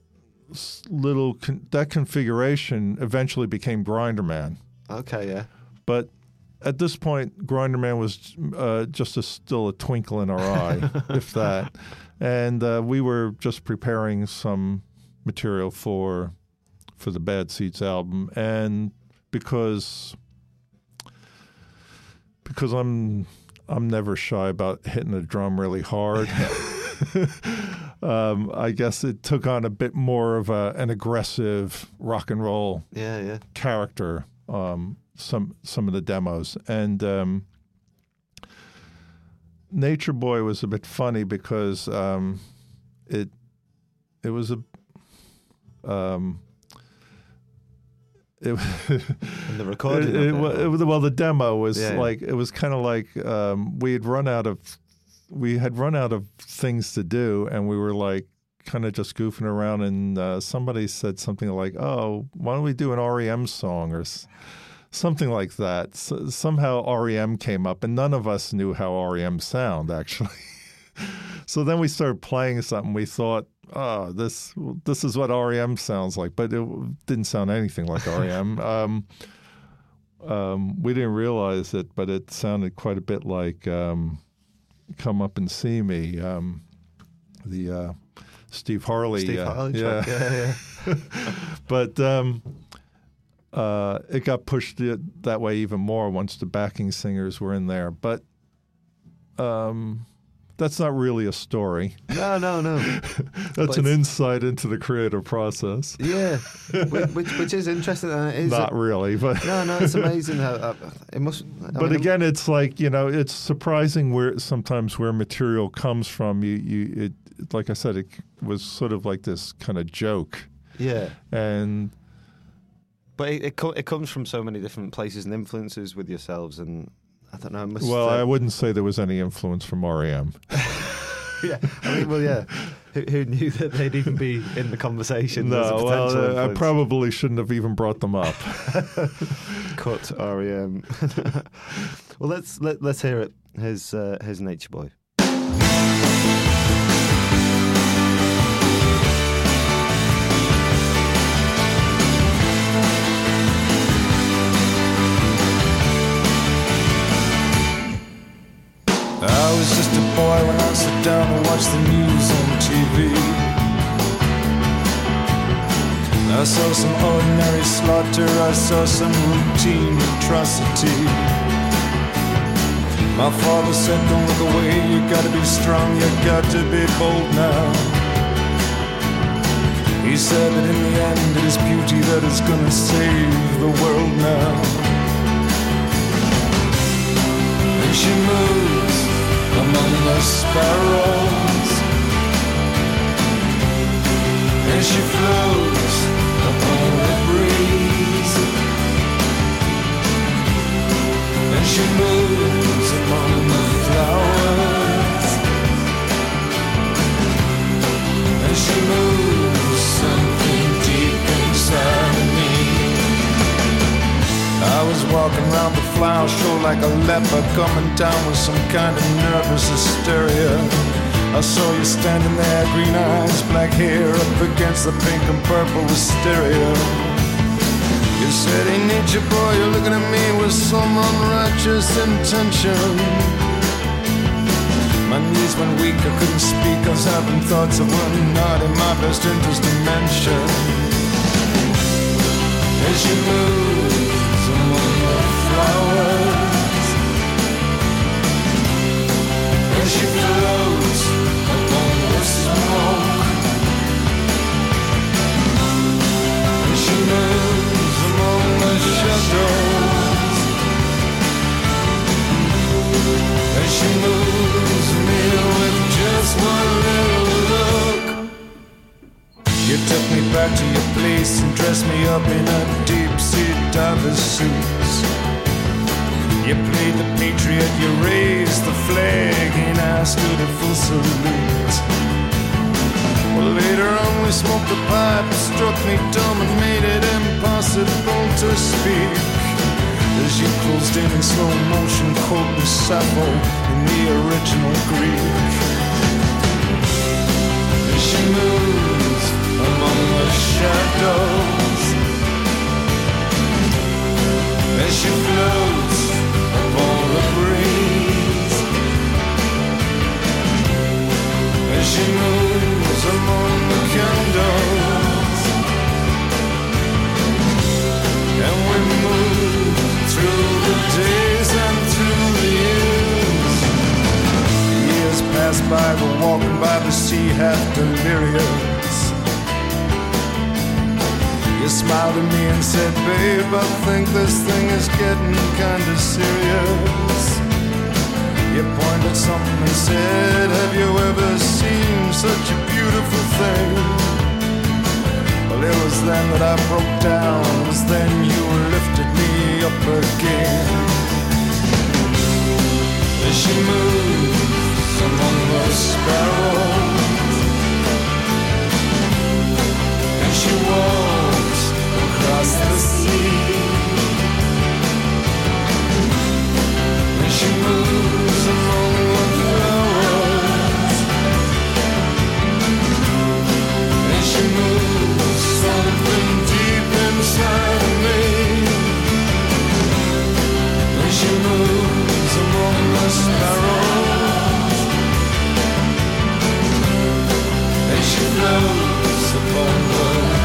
little con- that configuration eventually became Grinderman, okay, yeah. but at this point, Grinderman was uh, just a, still a twinkle in our eye, if that. And uh, we were just preparing some material for for the Bad Seeds album, and because because I'm I'm never shy about hitting a drum really hard. um, I guess it took on a bit more of a, an aggressive rock and roll Yeah, yeah. character um, some some of the demos and um, Nature Boy was a bit funny because um, it it was a um, it, And the recording. it, it, it. well the demo was Yeah. like it was kind of like um, we had run out of we had run out of things to do and we were like kind of just goofing around and uh, somebody said something like oh why don't we do an REM song or s- something like that. So, somehow REM came up and none of us knew how REM sound actually. So then we started playing something. We thought oh this this is what REM sounds like but it didn't sound anything like REM um, um, we didn't realize it, but it sounded quite a bit like um, "Come Up and See Me," um, the uh, Steve Harley. Steve uh, Harley yeah. Yeah, yeah. but um, uh, it got pushed that way even more once the backing singers were in there. But um, that's not really a story. No, no, no. That's an insight into the creative process. Yeah, which, which, which is interesting. And it is Not really, but no, no. It's amazing how uh, it must. I but mean, again, it's like you know, it's surprising where sometimes where material comes from. You, you, it, like I said, it was sort of like this kind of joke, yeah. and But it, it, co- it comes from so many different places and influences with yourselves, and I don't know. Must, well, uh, I wouldn't say there was any influence from REM. yeah. I mean, well, yeah. Who, who knew that they'd even be in the conversation? no, well, uh, I probably shouldn't have even brought them up. cut REM. well, let's let, let's hear it. Here's uh, here's Nature Boy. I was just a boy when I sat down to watch the news on TV. I saw some ordinary slaughter, I saw some routine atrocity. My father said, Don't look away, you gotta be strong, you got to be bold now. He said that in the end it is beauty that is gonna save the world now. Among the sparrows. And she floats upon the breeze. And she moves among the flowers. And she moves was walking around the flower show like a leper coming down with some kind of nervous hysteria. I saw you standing there, green eyes, black hair up against the pink and purple hysteria. You said, Hey, nature boy, you're looking at me with some unrighteous intention. My knees went weak, I couldn't speak. I was having thoughts of were not in my best interest to mention. As among the flowers, as she floats upon the smoke, as she moves among the shadows, as she moves me with just one little look. You took me back to your place and dressed me up in a deep sea diver's suits. You played the patriot, you raised the flag, and I stood at full salute. Well, later on we smoked a pipe, it struck me dumb and made it impossible to speak. As you closed in in slow motion, quoting Sappho in the original Greek. As she moves among the shadows, as she floats she moves among the candles, and we move through the days and through the years. Years pass by, we're walking by the sea, half delirious. You smiled at me and said, Babe, I think this thing is getting kinda serious. Pointed something said, Have you ever seen such a beautiful thing? Well, it was then that I broke down. It was then you lifted me up again. As she moves among the sparrows, and she walks across the sea. And she moves she floats upon the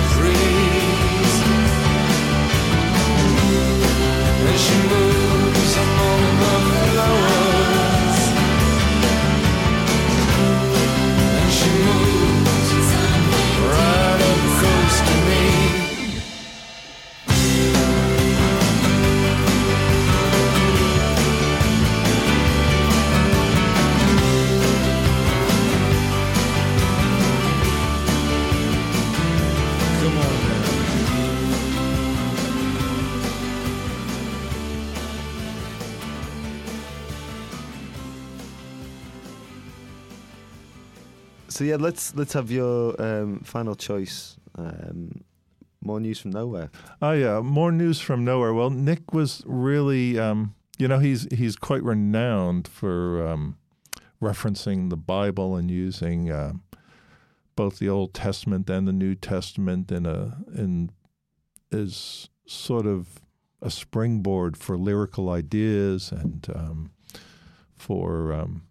yeah, let's let's have your um, final choice. Um, more news from nowhere. Oh yeah, more news from nowhere. Well, Nick was really, um, you know, he's he's quite renowned for um, referencing the Bible and using uh, both the Old Testament and the New Testament in a in is sort of a springboard for lyrical ideas and um, for um,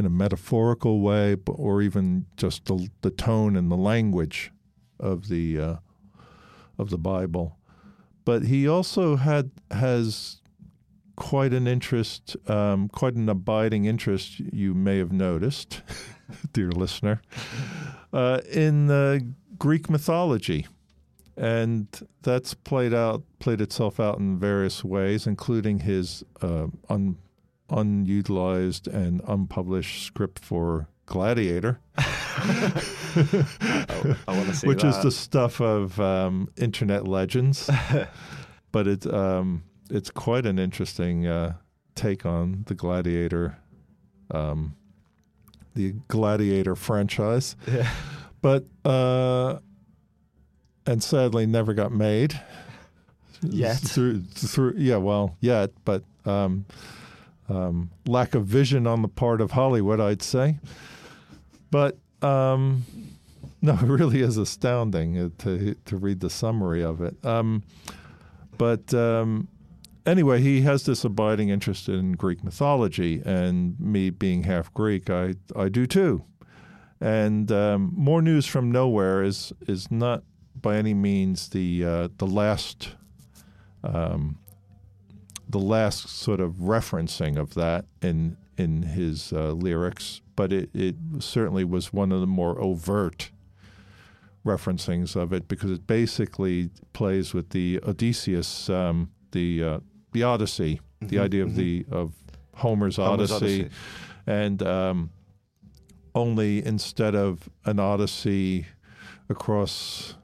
in a metaphorical way, or even just the, the tone and the language of the uh, of the Bible. But he also had has quite an interest, um, quite an abiding interest. You may have noticed, dear listener, uh, in uh, Greek mythology, and that's played out played itself out in various ways, including his uh, un, unutilized and unpublished script for Gladiator, Oh, I want to see which that. is the stuff of um, internet legends. but it's um, it's quite an interesting uh, take on the Gladiator, um, the Gladiator franchise. Yeah. But uh, and sadly never got made Yet. Through, through yeah, well, yet, but um, um, lack of vision on the part of Hollywood, I'd say. But um, no, it really is astounding uh, to to read the summary of it. Um, but um, anyway, he has this abiding interest in Greek mythology, and me being half Greek, I I do too. And um, more news from nowhere is is not by any means the uh, the last um, the last sort of referencing of that in in his uh, lyrics, but it, it certainly was one of the more overt referencings of it because it basically plays with the Odysseus, um, the uh, the Odyssey, the idea of the of Homer's, Mm-hmm, Homer's Odyssey, Odyssey. and um, only instead of an Odyssey across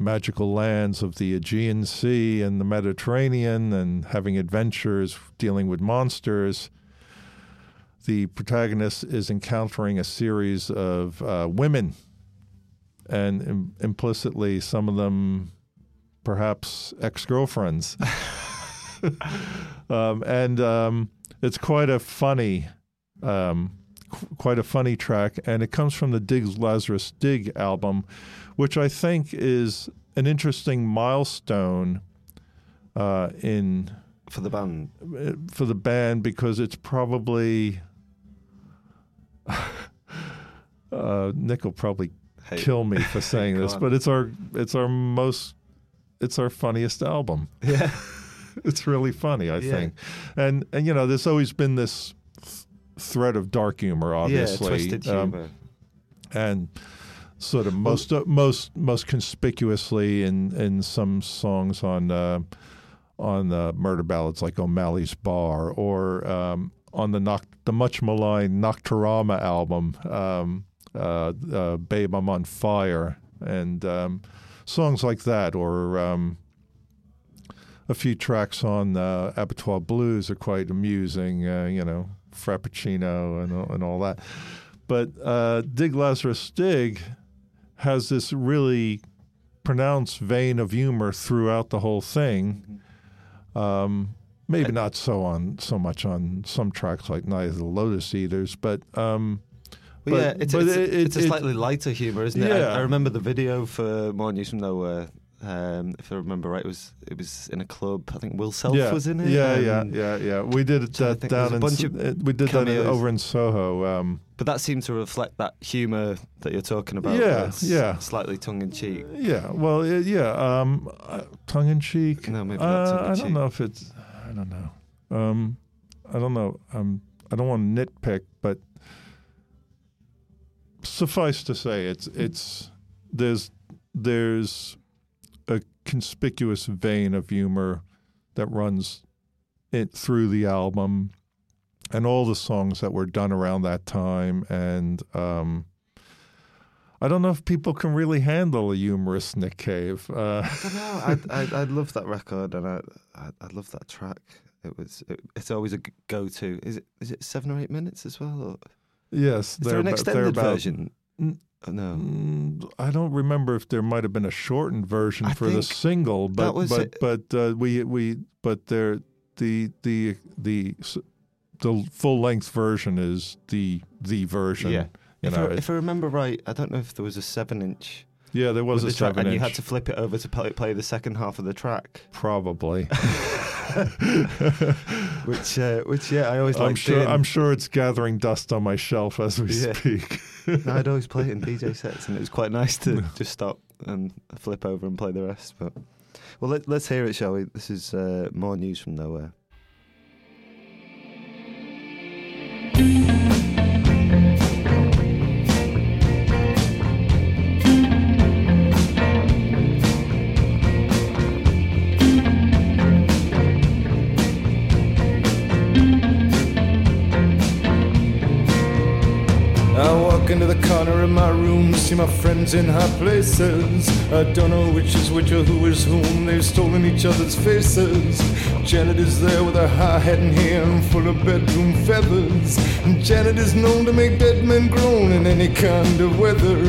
magical lands of the Aegean Sea and the Mediterranean and having adventures dealing with monsters. The protagonist is encountering a series of uh, women, and Im- implicitly, some of them perhaps ex girlfriends. um, and um, it's quite a funny. Um, qu- quite a funny track, and it comes from the Dig Lazarus Dig album, which I think is an interesting milestone uh, in for the band. uh, for the band because it's probably uh, Nick will probably Hey. kill me for saying this, on. but it's our it's our most it's our funniest album. Yeah. It's really funny, I Yeah. think, and and you know, there's always been this th- thread of dark humor, obviously, Yeah, twisted um, and sort of most uh, most most conspicuously in in some songs on uh, on uh, murder ballads like O'Malley's Bar or um, on the Noc- the much maligned Nocturama album, um, uh, uh, Babe I'm on Fire, and um, songs like that, or um, a few tracks on uh, Abattoir Blues are quite amusing, uh, you know, Frappuccino and, all- and all that. But uh, Dig Lazarus Dig has this really pronounced vein of humor throughout the whole thing. Um, maybe not so on so much on some tracks like Night of the Lotus Eaters, but um, Well, but- yeah, it's, it's, it- it's a it- slightly lighter humor, isn't it? I, Yeah. I remember the video for More News from Nowhere. Um, if I remember right, it was it was in a club. I think Will Self yeah, was in it. Yeah, um, yeah, yeah, yeah. We did it trying to that think, down a in of uh, we did that over in Soho. Um, But that seemed to reflect that humor that you're talking about. Yeah, yeah. Slightly tongue in cheek. yeah, well, uh, yeah, um, uh, tongue in cheek. No, maybe not Uh, I don't know if it's. I don't know. Um, I don't know. Um, I don't want to nitpick, but suffice to say, it's it's there's there's conspicuous vein of humor that runs it through the album and all the songs that were done around that time and um I don't know if people can really handle a humorous Nick Cave. Uh, I don't know. I I I love that record and I I, I love that track. It was it, it's always a go-to. Is it is it seven or eight minutes as well? Or yes, is there an extended about- version? N- no. Mm, I don't remember if there might have been a shortened version I for the single, but that was but but uh, we we but there the the the the full length version is the the version. Yeah. you If know. I, it- if I remember right, I don't know if there was a seven-inch yeah, there was a the track, seven and you had to flip it over to play, play the second half of the track. probably. Which, uh, which yeah, I always I'm sure. doing. I'm sure it's gathering dust on my shelf as we Yeah. speak. No, I'd always play it in DJ sets, and it was quite nice to just stop and flip over and play the rest. But well, let, let's hear it, shall we? This is uh, more news from nowhere. See my friends in high places. I don't know which is which or who is whom. They've stolen each other's faces. Janet is there with her high hat and hair and full of bedroom feathers. And Janet is known to make dead men groan in any kind of weather.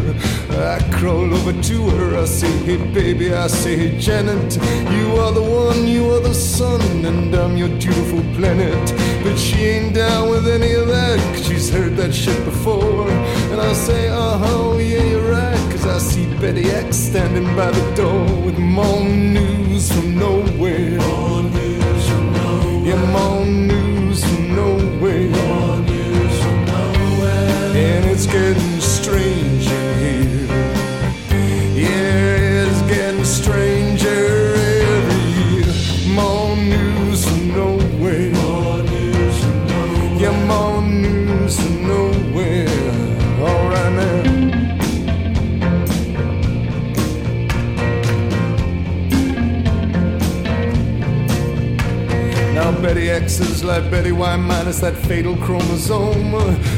I crawl over to her, I say, hey baby, I say, hey Janet, you are the one, you are the sun, and I'm your beautiful planet. But she ain't down with any of that, cause she's heard that shit before. And I say, uh huh, yeah, you're right, cause I see Betty X standing by the door with more news from nowhere. More news from nowhere. Yeah, more news from nowhere. More news from nowhere. And it's getting strange in here. Yeah, it's getting stranger every year. More news from nowhere. More news from nowhere. Yeah, more X like Betty Y minus that fatal chromosome.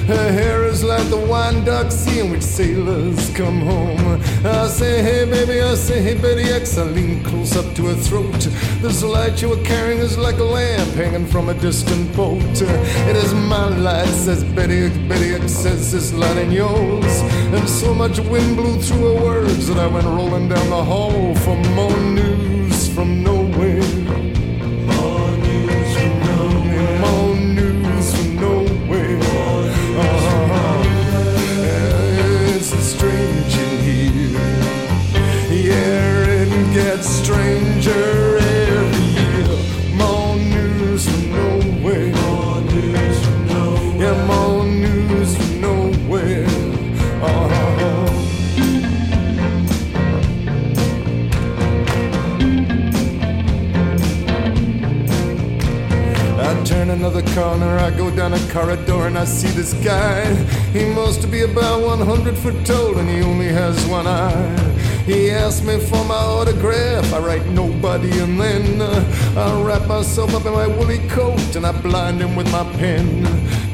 Her hair is like the wine dark sea in which sailors come home. I say, hey baby, I say, hey Betty X. I lean close up to her throat. This light you were carrying is like a lamp hanging from a distant boat. It is my light, says Betty X. Betty X says this light in yours. And so much wind blew through her words that I went rolling down the hall for more news from nowhere. Corner, I go down a corridor and I see this guy. He must be about 100 foot tall and he only has one eye. He asked me for my autograph, I write nobody and then uh, I wrap myself up in my woolly coat and I blind him with my pen.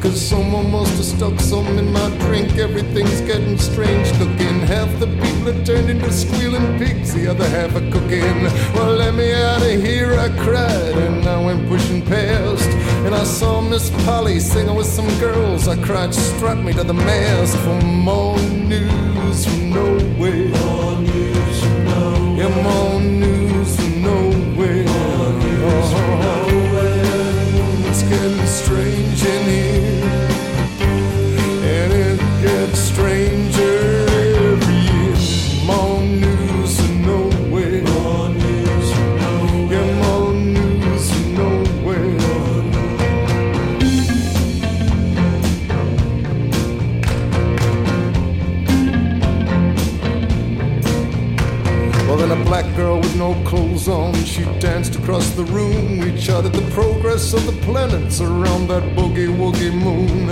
Cause someone must have stuck something in my drink, everything's getting strange looking. Half the people are turned into squealing pigs, the other half are cooking. Well, let me out of here, I cried, and I went pushing past. And I saw Miss Polly singing with some girls. I cried, struck me to the mast for more news from nowhere. More news from nowhere. Yeah, more news from nowhere. Oh, it's getting strange in here. And it gets stranger no clothes on, she danced across the room. We charted the progress of the planets around that boogie woogie moon.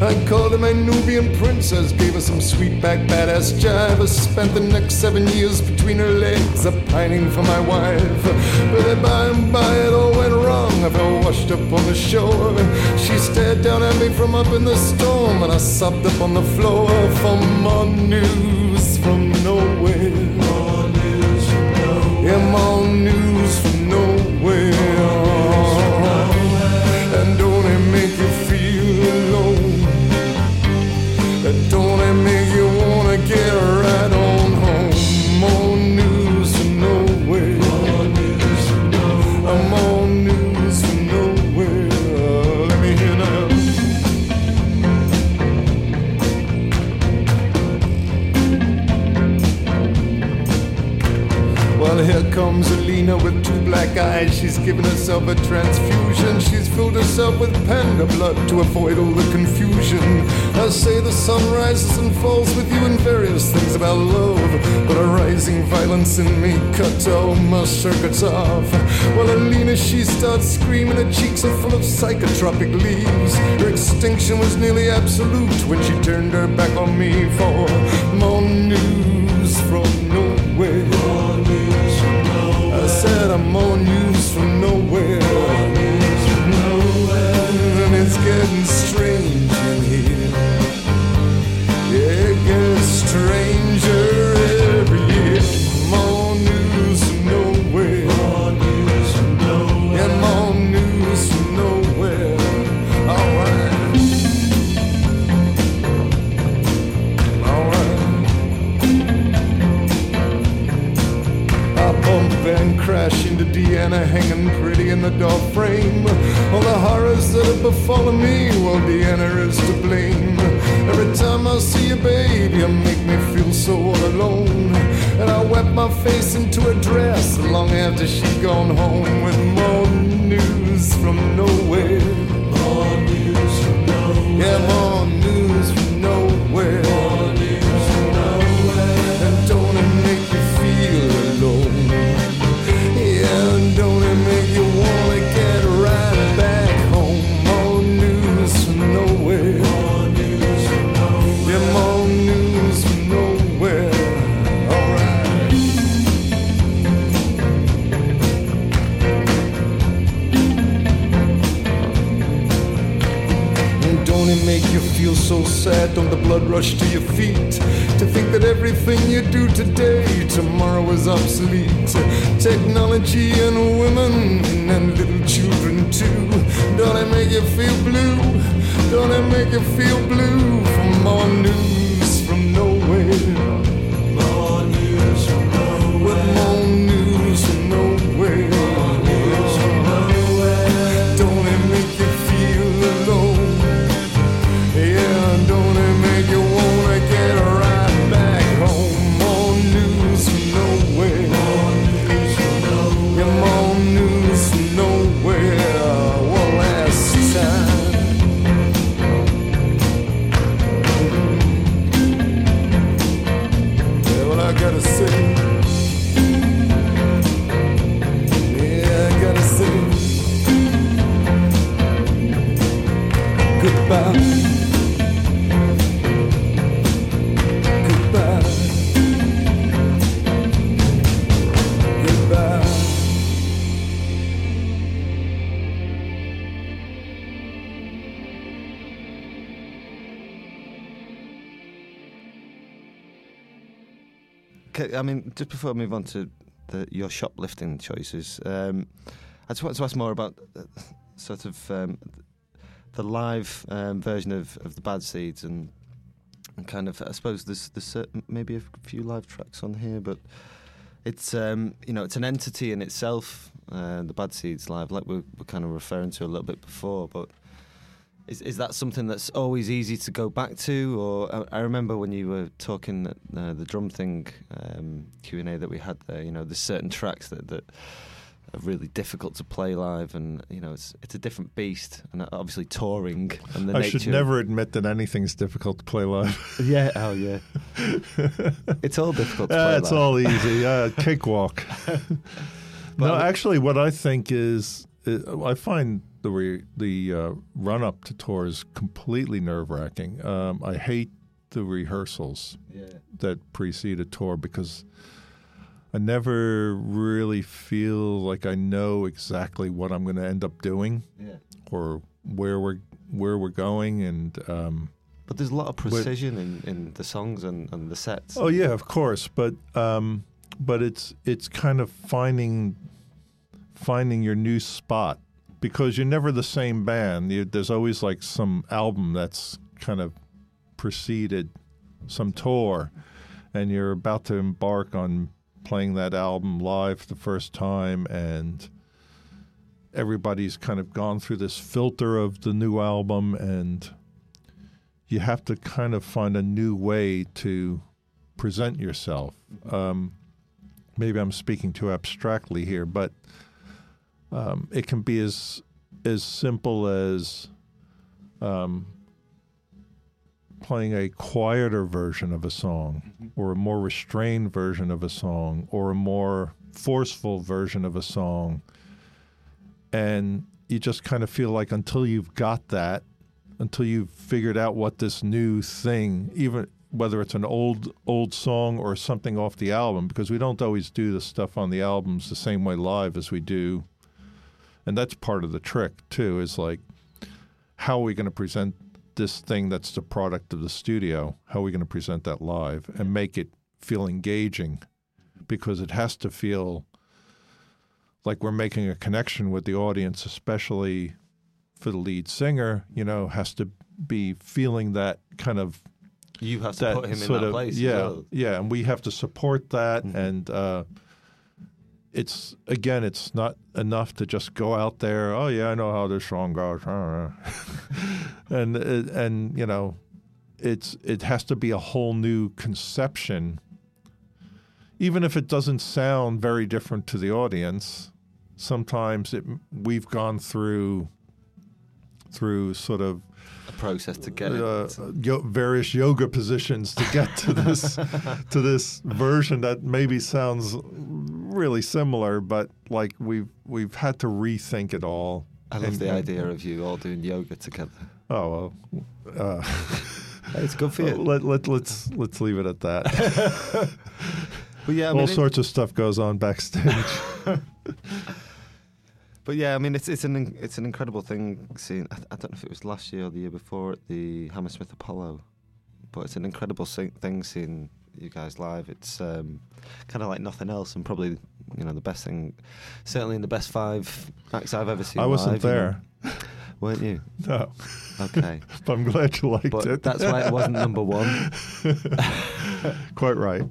I called her my Nubian princess, gave her some sweet back badass jive. I spent the next seven years between her legs, a pining for my wife. But by and by it all went wrong. I fell washed up on the shore. She stared down at me from up in the storm, and I sobbed up on the floor for more news Yeah, more news from She's given herself a transfusion. She's filled herself with panda blood to avoid all the confusion. I say the sun rises and falls with you and various things about love. But a rising violence in me cut all my circuits off. While Alina, she starts screaming. Her cheeks are full of psychotropic leaves. Her extinction was nearly absolute when she turned her back on me for more door frame. All the horrors that have befallen me, well, Deanna is to blame. Every time I see you, babe, you make me feel so all alone. And I wet my face into a dress long after she'd gone home with more news from nowhere. More news from nowhere. Yeah, more so sad? Don't the blood rush to your feet? To think that everything you do today, tomorrow is obsolete. Technology and women and little children too. Don't it make you feel blue? Don't it make you feel blue? For more news just before I move on to the, your shoplifting choices, um, I just want to ask more about uh, sort of um, the live um, version of, of the Bad Seeds and and kind of I suppose there's there's certain, maybe a few live tracks on here, but it's um, you know it's an entity in itself. Uh, the Bad Seeds live, like we were kind of referring to a little bit before, but. Is, is that something that's always easy to go back to, or I, I remember when you were talking at uh, the drum thing um, Q and A that we had there. You know, there's certain tracks that, that are really difficult to play live, and you know, it's it's a different beast, and obviously touring and the I nature. should never admit that anything's difficult to play live. Yeah. Oh yeah. it's all difficult. To play Uh, it's live. all easy. Uh, cakewalk. no, actually, what I think is, I find the re, the uh, run up to tour is completely nerve wracking. Um, I hate the rehearsals Yeah. that precede a tour because I never really feel like I know exactly what I'm going to end up doing Yeah. or where we're where we're going and. Um, But there's a lot of precision in, in the songs and, and the sets. Oh yeah, of course, but um, but it's it's kind of finding finding your new spot because you're never the same band. You, there's always like some album that's kind of preceded some tour, and you're about to embark on playing that album live the first time, and everybody's kind of gone through this filter of the new album and you have to kind of find a new way to present yourself. Um, maybe I'm speaking too abstractly here, but um, it can be as as simple as um, playing a quieter version of a song, or a more restrained version of a song, or a more forceful version of a song, and you just kind of feel like until you've got that until you've figured out what this new thing, even whether it's an old old song or something off the album, because we don't always do the stuff on the albums the same way live as we do, and that's part of the trick too. Is like, how are we going to present this thing that's the product of the studio? How are we going to present that live and make it feel engaging? Because it has to feel like we're making a connection with the audience, especially for the lead singer, you know, has to be feeling that kind of You have to put him in that of place. yeah, well. yeah, and we have to support that, Mhm. and uh, it's again, it's not enough to just go out there. Oh yeah, I know how this song goes, and uh, and you know, it's it has to be a whole new conception, even if it doesn't sound very different to the audience. Sometimes it we've gone through through sort of A process to get it. uh, yo- various yoga positions to get to this to this version that maybe sounds really similar, but like we've we've had to rethink it all. I love And- the idea of you all doing yoga together. Oh well, uh, It's good for you. let let let's let's leave it at that. But yeah, I all mean, it- sorts of stuff goes on backstage. But yeah, I mean, it's it's an it's an incredible thing seeing. I, I don't know if it was last year or the year before at the Hammersmith Apollo, but it's an incredible thing seeing you guys live. It's um, kind of like nothing else, and probably you know the best thing, certainly in the best five acts I've ever seen. I wasn't live, you know. there. weren't you? No, Okay, but I'm glad you liked but it. that's why it wasn't number one. Quite right.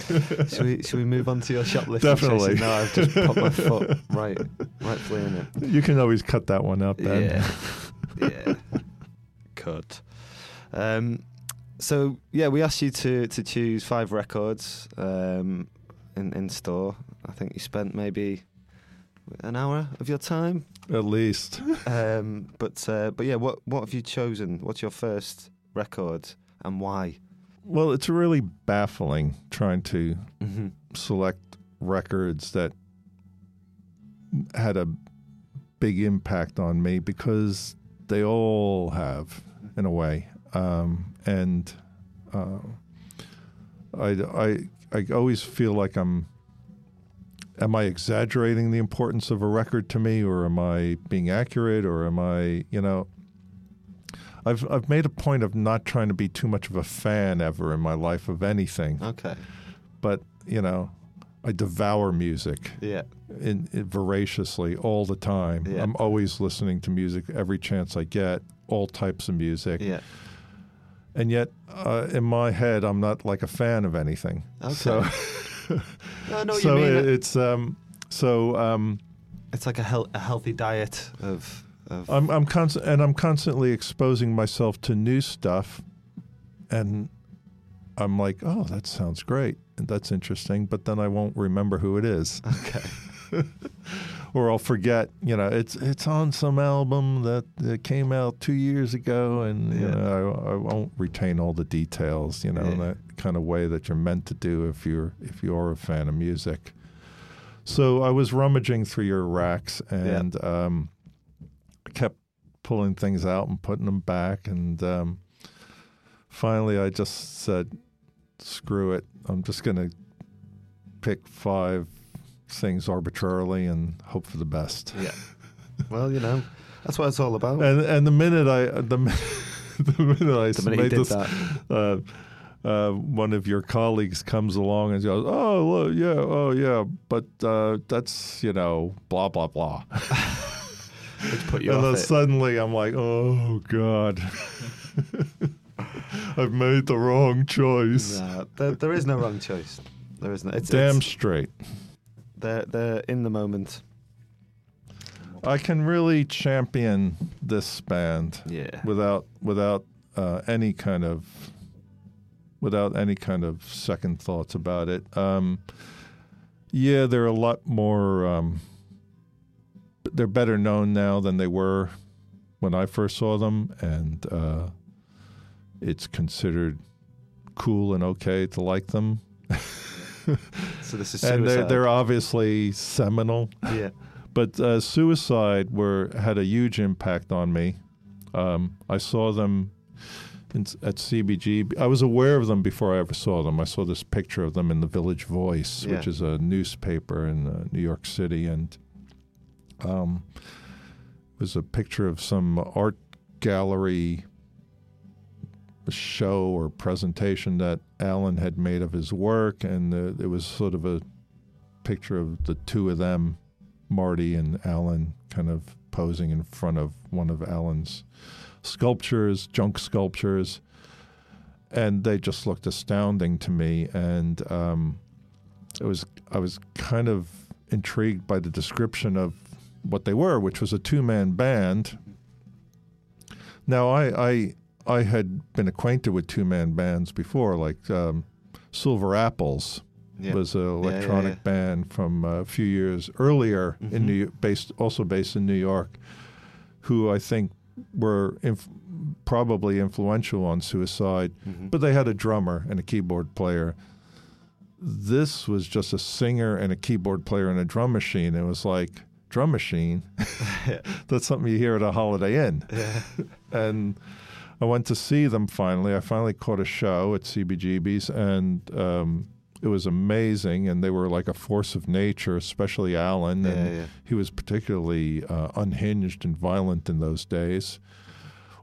Should we should we move on to your shoplifting? Definitely. No, I've just put my foot right, rightfully in it. You can always cut that one Ben. Yeah. yeah. Cut. Um, so yeah, we asked you to to choose five records um, in in store. I think you spent maybe an hour of your time. At least. Um, but uh, but yeah, what what have you chosen? What's your first record and why? Well, it's really baffling trying to Mm-hmm. select records that had a big impact on me because they all have, in a way. Um, and uh, I, I, I always feel like I'm. Am I exaggerating the importance of a record to me, or am I being accurate, or am I, you know? I've I've made a point of not trying to be too much of a fan ever in my life of anything Okay. but you know, I devour music Yeah. in, in voraciously all the time. Yeah. I'm always listening to music every chance I get, all types of music, Yeah. and yet uh, in my head, I'm not like a fan of anything. Okay. So, No, I know what so you mean. it- it's um, so um, it's like a, hel- a healthy diet of. Of I'm I'm constant and I'm constantly exposing myself to new stuff, and I'm like, oh, that sounds great, and that's interesting, but then I won't remember who it is. okay. or I'll forget. You know, it's it's on some album that, that came out two years ago, and you Yeah. know, I, I won't retain all the details. You know, in that kind of way that you're meant to do if you're if you are a fan of music. So I was rummaging through your racks and um, kept pulling things out and putting them back, and um, finally I just said, "Screw it! I'm just going to pick five things arbitrarily and hope for the best." Yeah. Well, you know, that's what it's all about. And and the minute I the, the minute I the minute made this, uh, uh, one of your colleagues comes along and goes, "Oh, yeah, oh yeah, but uh, that's you know, blah blah blah." Which put you and then it. suddenly I'm like, "Oh God, I've made the wrong choice." No, there, there is no wrong choice. There is no. It's, Damn it's, straight. they're they're in the moment. I can really champion this band. Yeah. without without uh, any kind of without any kind of second thoughts about it. Um, yeah, they're a lot more. Um, they're better known now than they were when I first saw them, and uh, it's considered cool and okay to like them. So this is and they're they're obviously seminal. yeah. But uh, Suicide were had a huge impact on me. Um, I saw them in, at CBGB. I was aware of them before I ever saw them. I saw this picture of them in the Village Voice, which is a newspaper in uh, New York City, and um, it was a picture of some art gallery show or presentation that Alan had made of his work, and uh, it was sort of a picture of the two of them, Marty and Alan, kind of posing in front of one of Alan's sculptures, junk sculptures, and they just looked astounding to me. And um, it was I was kind of intrigued by the description of what they were, which was a two man band. Now, I, I, I had been acquainted with two man bands before, like um, Silver Apples Yeah. was an yeah, electronic yeah. band from uh, a few years earlier in Mhm. New based also based in New York, who I think were inf- probably influential on Suicide. Mhm. But they had a drummer and a keyboard player. This was just a singer and a keyboard player and a drum machine. It was like drum machine. That's something you hear at a Holiday Inn. Yeah. And I went to see them finally. I finally caught a show at CBGB's, and um, it was amazing. And they were like a force of nature, especially Alan. and Yeah, yeah. he was particularly uh, unhinged and violent in those days,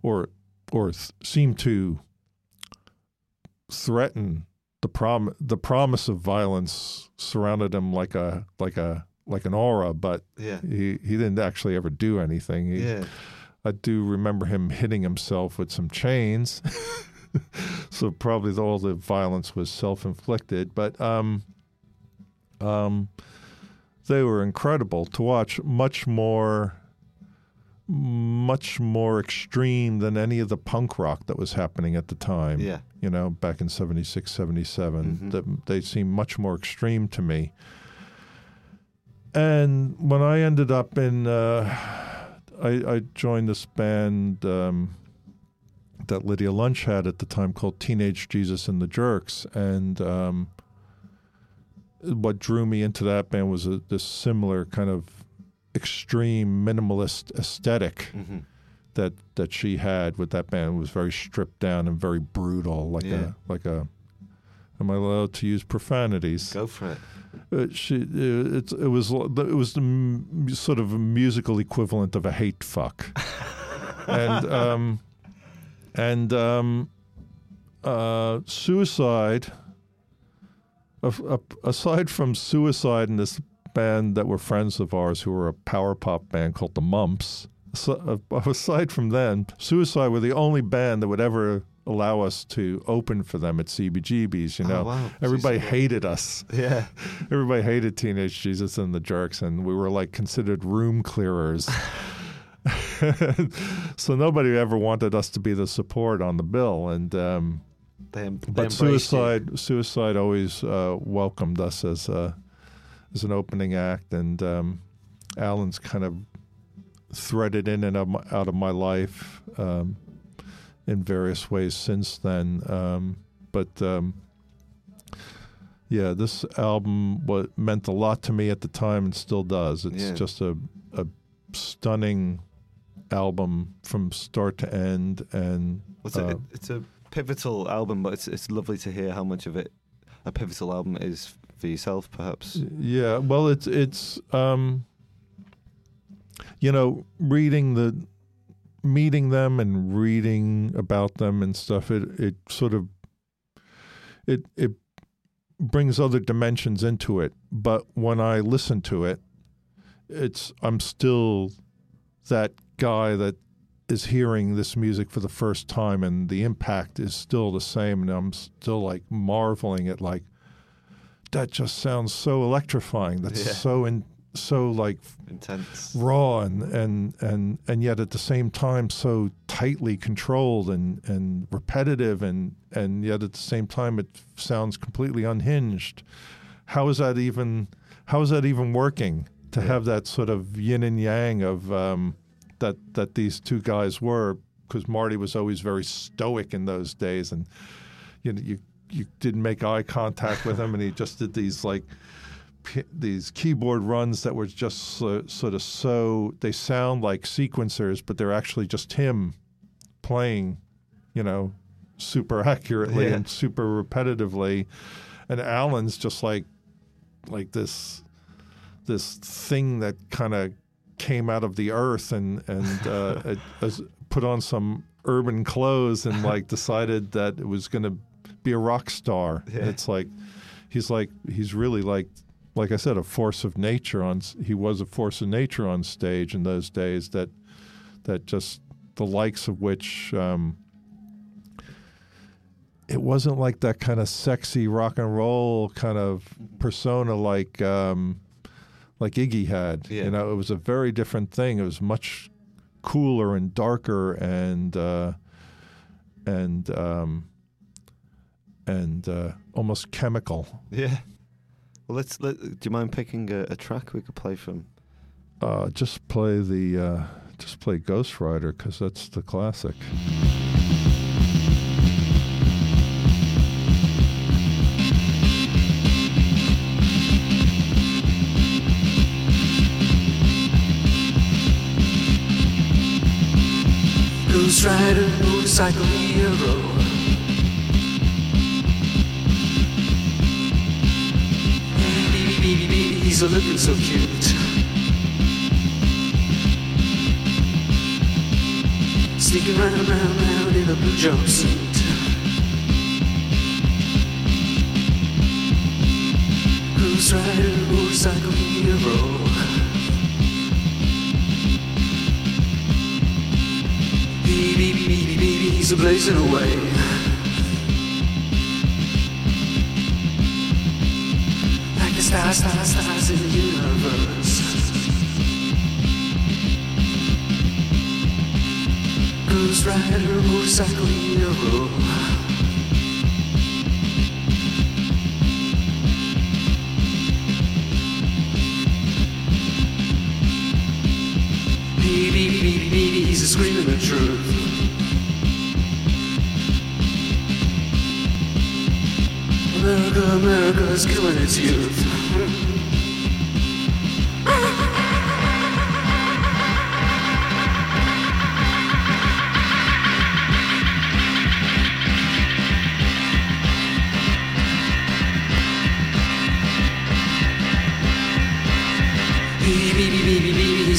or or th- seemed to threaten the prom the promise of violence surrounded him like a like a like an aura, but Yeah. he he didn't actually ever do anything. He, Yeah. I do remember him hitting himself with some chains. so probably all the violence was self-inflicted, but um, um, they were incredible to watch. Much more, much more extreme than any of the punk rock that was happening at the time. Yeah. You know, back in 76, 77. Mhm. That they seemed much more extreme to me. And when I ended up in, uh, I, I joined this band um, that Lydia Lunch had at the time called Teenage Jesus and the Jerks, and um, what drew me into that band was a, this similar kind of extreme minimalist aesthetic hmm that that she had with that band. It was very stripped down and very brutal, like Yeah. a like a. Am I allowed to use profanities? Go for it. Uh, she, uh, it, it was it was the m- sort of a musical equivalent of a hate fuck, and um, and um, uh, suicide. Aside from suicide and this band that were friends of ours who were a power pop band called the Mumps. So, uh, aside from them, Suicide were the only band that would ever allow us to open for them at CBGB's. You Oh, know, wow. everybody Suicide. hated us. Yeah. Everybody hated Teenage Jesus and the Jerks, and we were like considered room clearers. so nobody ever wanted us to be the support on the bill, and um, They, they but embraced you. suicide suicide always uh, welcomed us as a, as an opening act, and um, Alan's kind of threaded in and of my- out of my life um, in various ways since then. Um, but um, yeah, this album what meant a lot to me at the time and still does. It's Yeah. just a a stunning album from start to end, and it's, a, uh, it's a pivotal album, but it's it's lovely to hear how much of it a pivotal album is for yourself, perhaps. Yeah, well, it's it's um, you know, reading the meeting them and reading about them and stuff. It it sort of it it brings other dimensions into it. But when I listen to it, it's I'm still that guy that is hearing this music for the first time and the impact is still the same and I'm still like marveling at like that just sounds so electrifying. That's Yeah. so in so like Intense. raw and, and and and yet at the same time so tightly controlled and and repetitive and and yet at the same time it sounds completely unhinged. How is that even how is that even working to Yeah. have that sort of yin and yang of um, that that these two guys were because Marty was always very stoic in those days and you know, you you didn't make eye contact with him and he just did these like these keyboard runs that were just so, sort of so they sound like sequencers but they're actually just him playing you know super accurately Yeah. and super repetitively and Alan's just like like this this thing that kind of came out of the earth and and uh, it, as- put on some urban clothes and like decided that it was going to be a rock star. Yeah. It's like he's like he's really like like I said a force of nature on he was a force of nature on stage in those days that that just the likes of which um, it wasn't like that kind of sexy rock and roll kind of persona like um, like Iggy had. Yeah. You know, it was a very different thing. It was much cooler and darker and uh, and um, and uh, almost chemical. Yeah. Well, let's. Let, do you mind picking a, a track we could play from? Uh, just play the uh, just play Ghost Rider because that's the classic. Ghost Rider, motorcycle hero. Baby, baby, he's a looking so cute. Sneaking round, round, round in a blue jumpsuit. Ghost Rider, motorcycle hero. Baby, baby, baby, baby, he's a blazing away. Stars, stars, stars in the universe. Ghost Rider, motorcycle hero. Baby, baby, baby, baby, he's screaming the truth. America, America is killing its youth.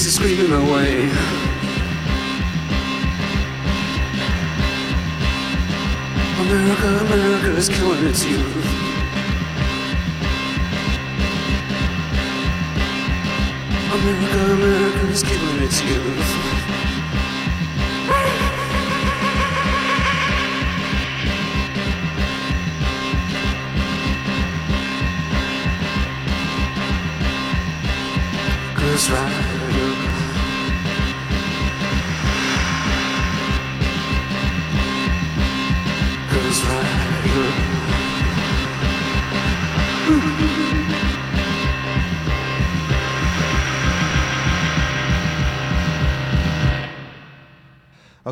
Baby, he's screaming away. America, America is killing its youth. America, America is killing its youth. Ghost Rider.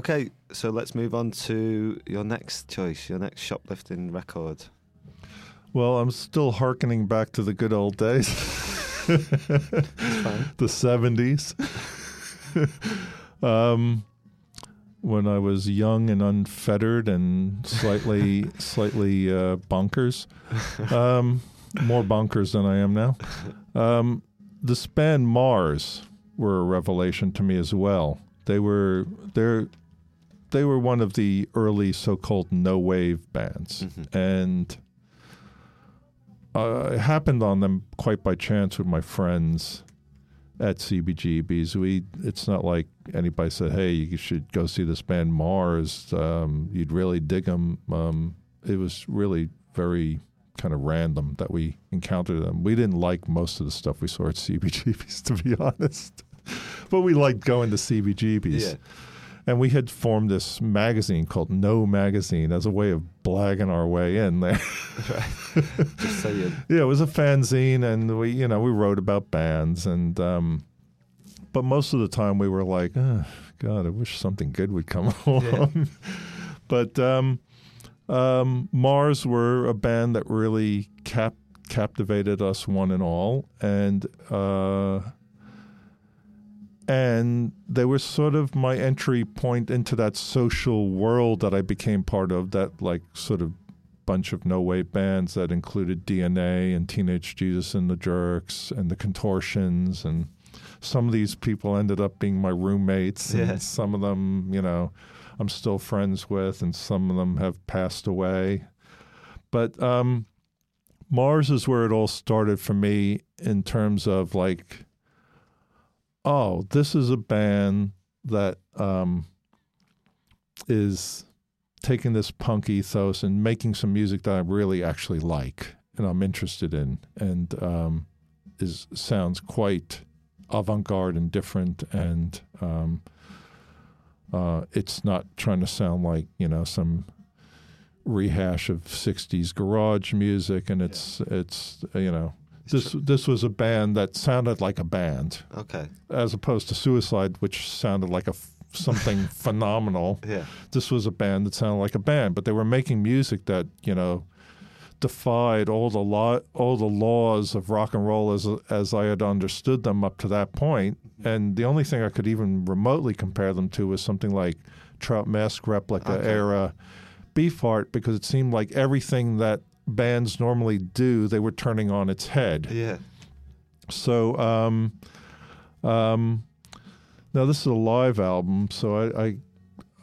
Okay, so let's move on to your next choice, your next shoplifting record. Well, I'm still hearkening back to the good old days. the 70s. um, when I was young and unfettered and slightly slightly uh, bonkers. Um, more bonkers than I am now. Um, the span Mars were a revelation to me as well. They were they're they were one of the early so-called no wave bands, and uh, I happened on them quite by chance with my friends at CBGBs. We it's not like anybody said, "Hey, you should go see this band Mars. Um, you'd really dig them." Um, it was really very kind of random that we encountered them. We didn't like most of the stuff we saw at CBGBs, to be honest, but we liked going to CBGBs. Yeah. And we had formed this magazine called No Magazine as a way of blagging our way in there. Just so you. Yeah, it was a fanzine, and we, you know, we wrote about bands, and um, but most of the time we were like, oh, God, I wish something good would come along. but um, um, Mars were a band that really cap- captivated us, one and all, and uh, and they were sort of my entry point into that social world that I became part of. That like sort of bunch of no wave bands that included DNA and Teenage Jesus and the Jerks and the Contortions and some of these people ended up being my roommates and some of them, you know, I'm still friends with and some of them have passed away. But um Mars is where it all started for me in terms of like oh, this is a band that um is taking this punk ethos and making some music that I really actually like and I'm interested in. And um, is sounds quite avant-garde and different, and um, uh, it's not trying to sound like you know some rehash of '60s garage music, and it's it's you know this this was a band that sounded like a band Okay. as opposed to Suicide, which sounded like a f- something phenomenal. Yeah. This was a band that sounded like a band, but they were making music that you know defied all the law, all the laws of rock and roll as as I had understood them up to that point. Mm-hmm. And the only thing I could even remotely compare them to was something like Trout Mask Replica Okay. era Beefheart, because it seemed like everything that bands normally do, they were turning on its head. Yeah. So, um, um, now this is a live album, so I, I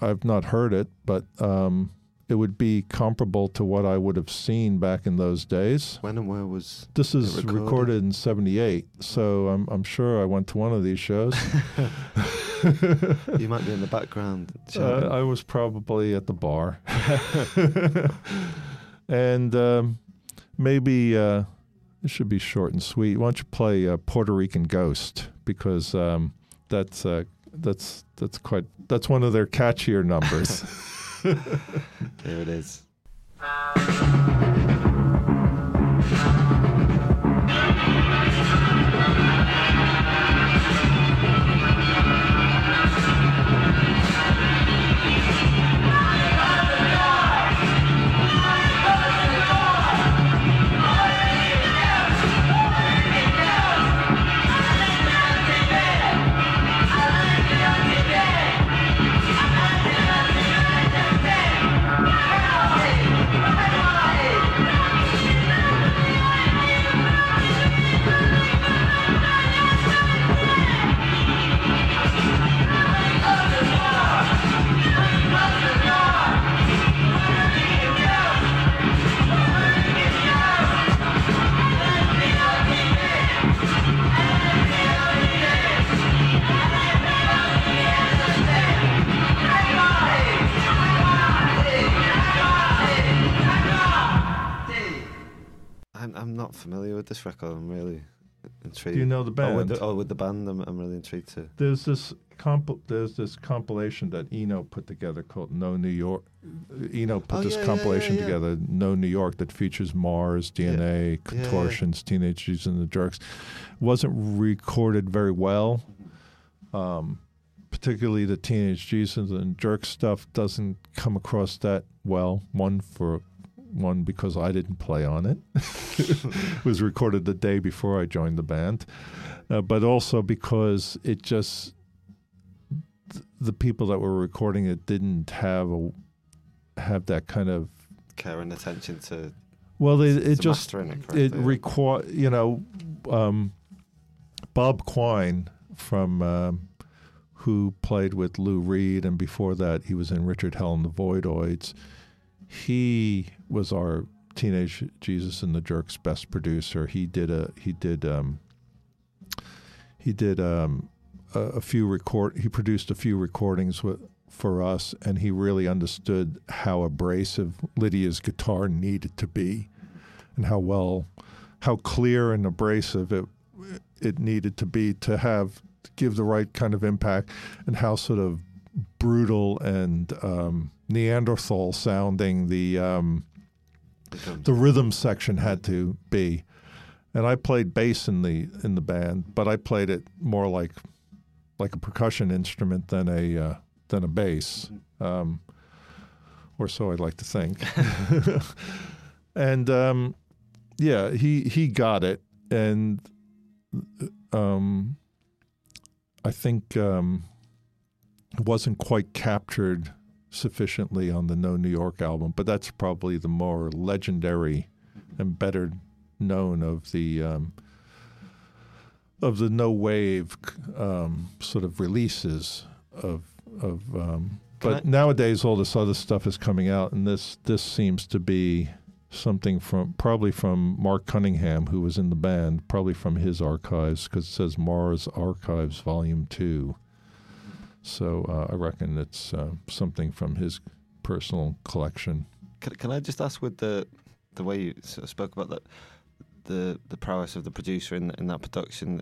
I've not heard it, but um, it would be comparable to what I would have seen back in those days. When and where was This is recorded? recorded in '78, so I'm I'm sure I went to one of these shows. you might be in the background. Uh. I was probably at the bar, and um, maybe uh, it should be short and sweet. Why don't you play uh, Puerto Rican Ghost because um, that's uh, that's that's quite that's one of their catchier numbers. there it is. With this record. I'm really intrigued. Do you know the Oh, with band? the, oh, with the band, I'm, I'm really intrigued too. There's this comp- there's this compilation that Eno put together called No New York. Eno put Oh, this yeah, compilation yeah, yeah. together, No New York, that features Mars, DNA. Contortions, Teenage Jesus and the Jerks. Wasn't recorded very well. Um, particularly the Teenage Jesus and Jerks stuff doesn't come across that well. One for one because I didn't play on it. it was recorded the day before I joined the band, uh, but also because it just th- the people that were recording it didn't have a have that kind of Care and attention to well they, it just it. it require you know um, Bob Quine from um, who played with Lou Reed and before that he was in Richard Hell and the Voidoids. He was our teenage Jesus and the Jerks best producer. He did a he did um, he did um, a, a few record he produced a few recordings with for us and he really understood how abrasive Lydia's guitar needed to be and how well how clear and abrasive it it needed to be to have give the right kind of impact and how sort of brutal and um, Neanderthal sounding the um, the rhythm section had to be. And I played bass in the in the band, but I played it more like like a percussion instrument than a uh, than a bass, um, or so I'd like to think. and um, yeah, he he got it, and um, I think um, wasn't quite captured sufficiently on the No New York album, but that's probably the more legendary and better known of the um, of the no wave um, sort of releases of of. Um, but I- nowadays, all this other stuff is coming out, and this this seems to be something from probably from Mark Cunningham, who was in the band, probably from his archives, because it says Mars Archives Volume Two. So uh, I reckon it's uh, something from his personal collection. Can, can I just ask with the the way you sort of spoke about that? the the prowess of the producer in in that production.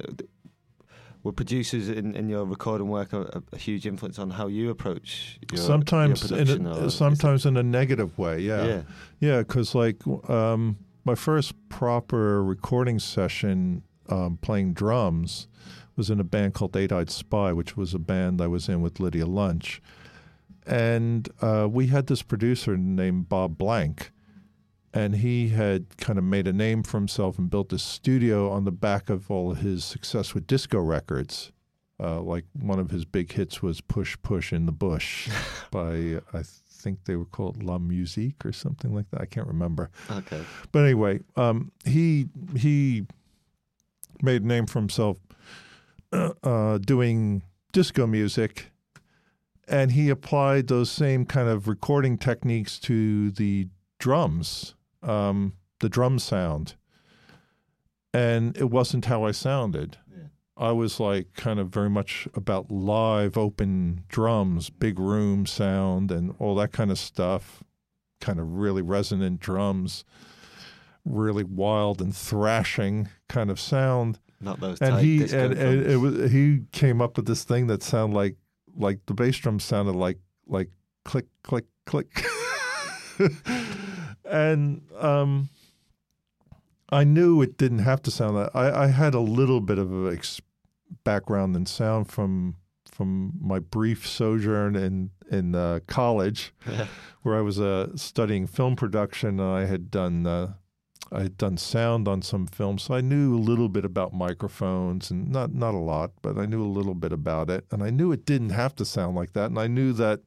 Were producers in, in your recording work a, a huge influence on how you approach your sometimes your in a, sometimes in a negative way. Yeah, yeah, yeah, because like um, my first proper recording session um, playing drums was in a band called Eight Eyed Spy, which was a band I was in with Lydia Lunch, and uh, we had this producer named Bob Blank. And he had kind of made a name for himself and built a studio on the back of all his success with disco records. Uh, like one of his big hits was "Push Push in the Bush" by I think they were called La Musique or something like that. I can't remember. okay, But anyway, um, he he made a name for himself uh, uh, doing disco music, and he applied those same kind of recording techniques to the drums, um, the drum sound, and it wasn't how I sounded. I was like kind of very much about live, open drums, big room sound, and all that kind of stuff. Kind of really resonant drums, really wild and thrashing kind of sound. Not those. And he and, and it was he came up with this thing that sounded like like the bass drum sounded like like click click click, and um, I knew it didn't have to sound that. I, I had a little bit of a ex- background in sound from from my brief sojourn in in uh, college, where I was uh, studying film production. And I had done uh, I had done sound on some films, so I knew a little bit about microphones and not not a lot, but I knew a little bit about it, and I knew it didn't have to sound like that, and I knew that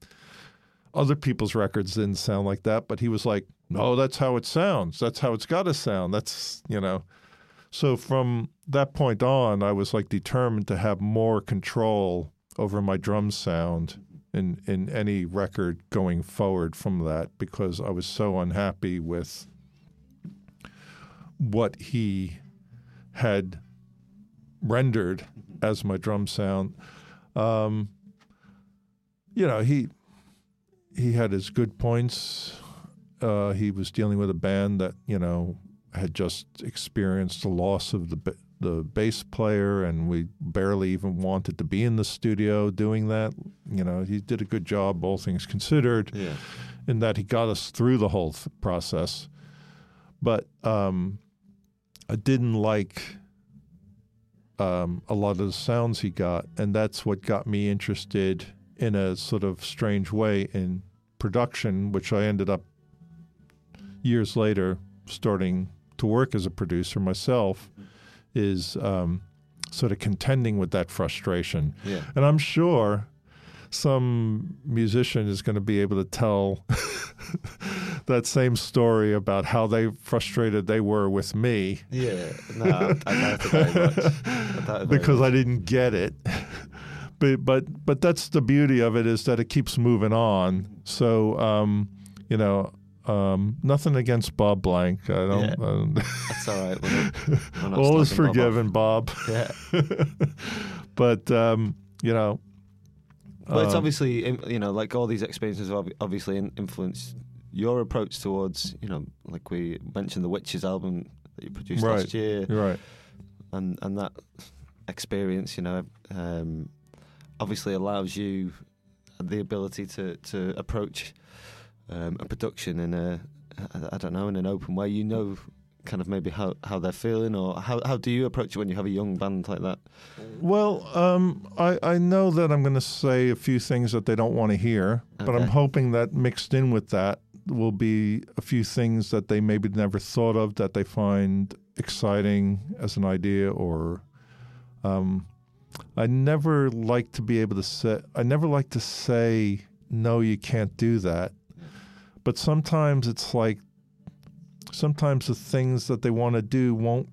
other people's records didn't sound like that. But he was like, "No, that's how it sounds. That's how it's got to sound. That's you know." So from that point on, I was like determined to have more control over my drum sound in in any record going forward from that because I was so unhappy with what he had rendered as my drum sound. Um, you know, he he had his good points. Uh, he was dealing with a band that you know had just experienced the loss of the the bass player, and we barely even wanted to be in the studio doing that. You know, he did a good job, all things considered yeah, in that he got us through the whole th- process. But um, I didn't like um, a lot of the sounds he got, and that's what got me interested in a sort of strange way in production, which I ended up years later starting to work as a producer myself. Is um, sort of contending with that frustration. yeah. And I'm sure some musician is going to be able to tell that same story about how they frustrated they were with me Yeah, no, I, I doubt it very much. I doubt it very because much. I didn't get it. But but but that's the beauty of it is that it keeps moving on. So um, you know, um, nothing against Bob Blank. I don't. Yeah. I don't- That's all right. We're we're all is slagging Bob forgiven, Bob. Yeah, but um, you know, but it's um, obviously you know like all these experiences have obviously influenced your approach towards you know like we mentioned the Wytches album that you produced Right. last year right. and and that experience you know um, obviously allows you the ability to to approach um, a production in a I, I don't know in an open way you know kind of maybe how, how they're feeling or how how do you approach it when you have a young band like that Well, um, I, I know that I'm going to say a few things that they don't want to hear, but I'm hoping that mixed in with that will be a few things that they maybe never thought of that they find exciting as an idea or. Um, I never like to be able to say, I never like to say, no, you can't do that. But sometimes it's like, sometimes the things that they want to do won't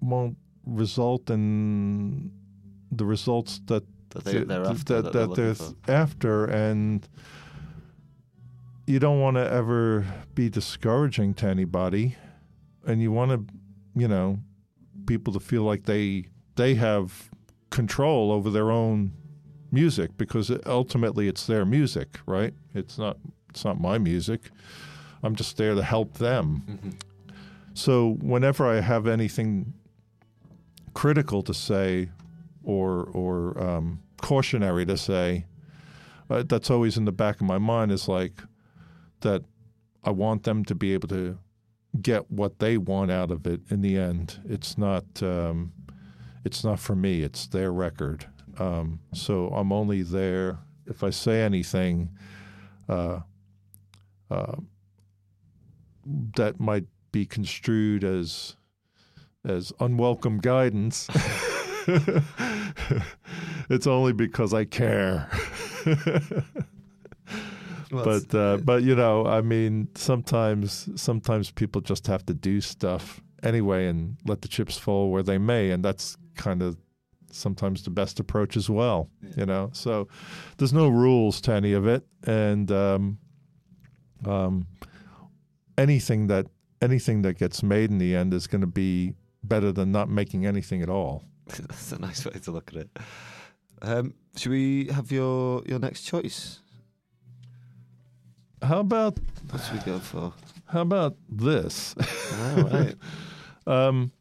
won't result in the results that that they, they're after that, that, they're they're after and you don't want to ever be discouraging to anybody and you want to you know people to feel like they they have control over their own music because ultimately it's their music right it's not it's not my music i'm just there to help them Mm-hmm. so whenever I have anything critical to say or or um, cautionary to say, uh, that's always in the back of my mind. Is like that. I want them to be able to get what they want out of it in the end. It's not. Um, it's not for me. It's their record. Um, so I'm only there if I say anything uh, uh, that might be construed as as unwelcome guidance. it's only because I care. Well, but uh, but you know, I mean, sometimes sometimes people just have to do stuff anyway and let the chips fall where they may, and that's kind of sometimes the best approach as well. You know, so there's no rules to any of it, and um, um, anything that anything that gets made in the end is going to be better than not making anything at all. That's a nice way to look at it. Um, should we have your your next choice? How about What should we go for? how about this? All right. Um,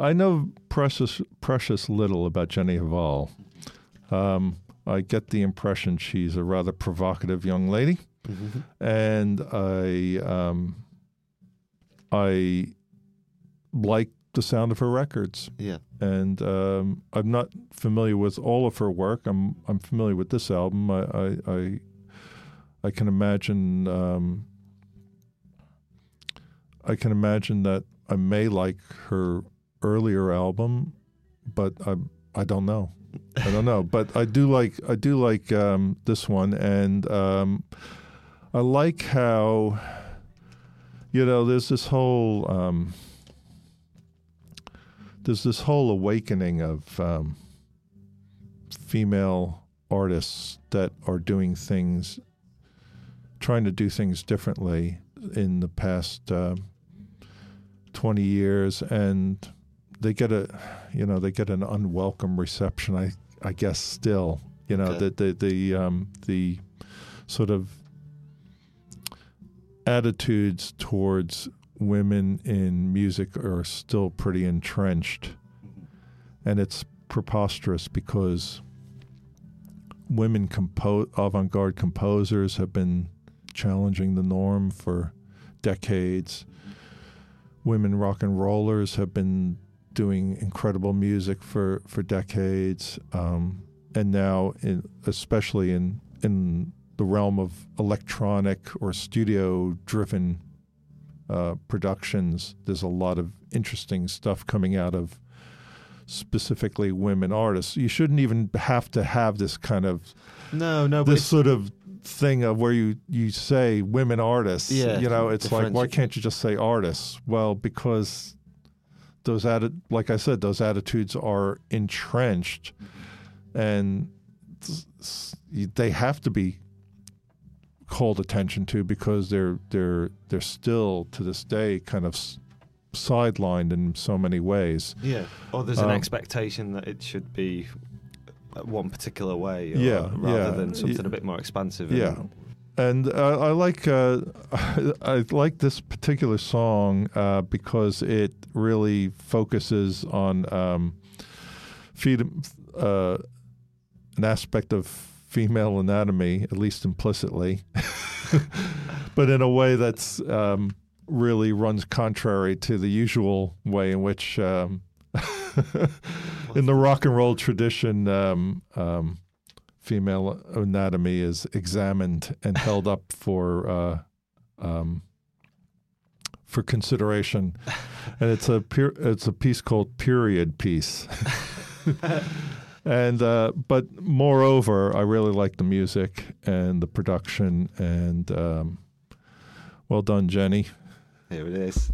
I know precious precious little about Jenny Hval. Um, I get the impression she's a rather provocative young lady, and I um, I like the sound of her records. Yeah. And um, I'm not familiar with all of her work. I'm I'm familiar with this album. I I I, I can imagine. Um, I can imagine that I may like her earlier album, but I I don't know. I don't know, but I do like I do like um, this one, and um, I like how you know there's this whole um, there's this whole awakening of um, female artists that are doing things, trying to do things differently in the past uh, 20 years, and they get a, you know, they get an unwelcome reception. I, I guess still, you know, Okay. the the the um, the sort of attitudes towards women in music are still pretty entrenched. And it's preposterous because women compo- avant garde composers have been challenging the norm for decades. Women rock and rollers have been doing incredible music for, for decades. Um, and now, in, especially in, in the realm of electronic or studio driven uh, productions, there's a lot of interesting stuff coming out of specifically women artists. You shouldn't even have to have this kind of No, no, this sort of thing of where you you say women artists. Yeah, you know, it's like why can't you just say artists? Well, because those atti- like I said, those attitudes are entrenched, and they have to be called attention to because they're they're they're still to this day kind of s- sidelined in so many ways. yeah. Or there's an Um, expectation that it should be one particular way, Yeah, rather yeah. than something a bit more expansive. Yeah, and- and uh, I like uh, I like this particular song uh, because it really focuses on um, feed, uh, an aspect of female anatomy, at least implicitly, but in a way that's um, really runs contrary to the usual way in which. Um, in the rock and roll tradition, um, um, female anatomy is examined and held up for uh, um, for consideration, and it's a per- it's a piece called period piece. and uh, but moreover, I really like the music and the production, and um, well done, Jenny. Here it is.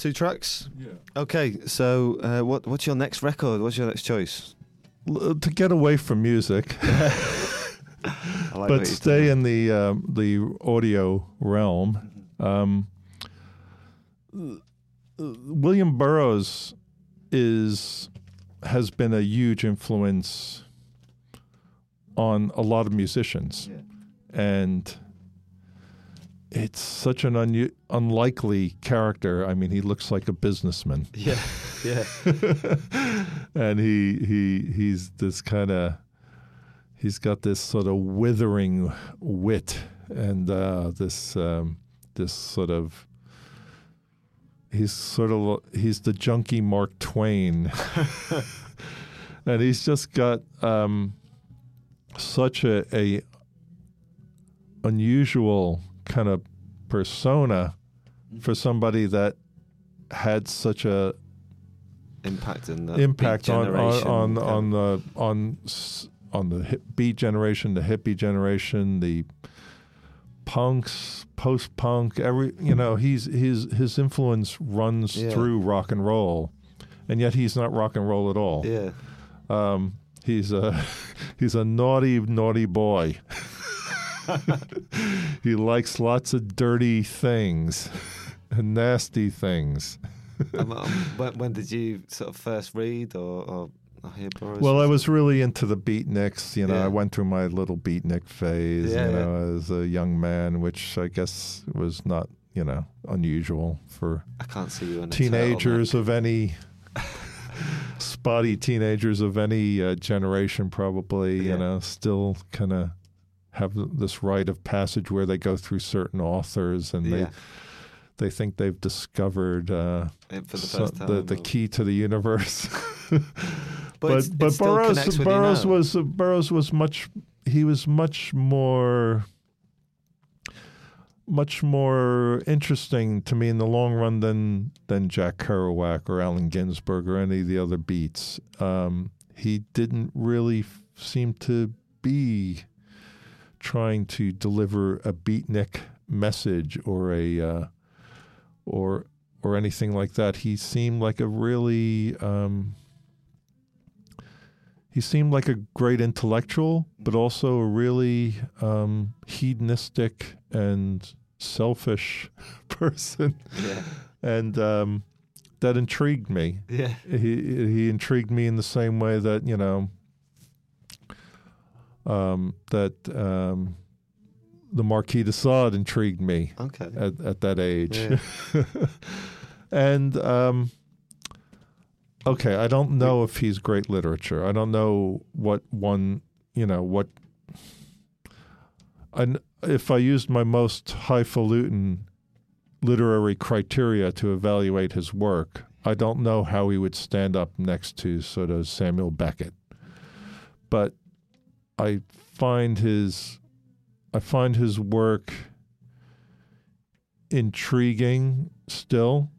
Last two tracks. Yeah. Okay, so uh, what what's your next record? What's your next choice? L- to get away from music, like but stay in the um, the audio realm. Um, uh, William Burroughs is has been a huge influence on a lot of musicians, and it's such an un- unlikely character. I mean, he looks like a businessman. Yeah, yeah. and he he he's this kind of he's got this sort of withering wit and uh, this um, this sort of he's sort of he's the junkie Mark Twain, and he's just got um, such a, a unusual kind of persona for somebody that had such a Impact in the impact beat on generation, on yeah. on, on the on on the hip beat generation, the hippie generation, the punks, post punk. Every you know, he's his his influence runs Yeah. through rock and roll, and yet he's not rock and roll at all. Yeah. Um, he's a he's a naughty naughty boy. he likes lots of dirty things and nasty things. Um, um, when, when did you sort of first read or, or, or hear Burroughs? Well, I was really into the beatniks. You know, Yeah. I went through my little beatnik phase. Yeah, you yeah. know, as a young man, which I guess was not, you know, unusual for I can't see you teenagers of any spotty teenagers of any uh, generation. Probably, Yeah. you know, still kind of have this rite of passage where they go through certain authors and Yeah. they they think they've discovered uh, for the so- the, time, the key to the universe. But but it's- but Burroughs you Burroughs was Burroughs was much he was much more much more interesting to me in the long run than than Jack Kerouac or Allen Ginsberg or any of the other beats. Um, he didn't really f- seem to be trying to deliver a beatnik message or a uh, or or anything like that. He seemed like a really um, he seemed like a great intellectual, but also a really um, hedonistic and selfish person. Yeah. And um, that intrigued me. Yeah. He he intrigued me in the same way that you know um, that um, the Marquis de Sade intrigued me. Okay. At at that age. Yeah. and um, okay, I don't know if he's great literature. I don't know what one, you know, what. I, if I used my most highfalutin literary criteria to evaluate his work, I don't know how he would stand up next to sort of Samuel Beckett. But I find his, I find his work intriguing still.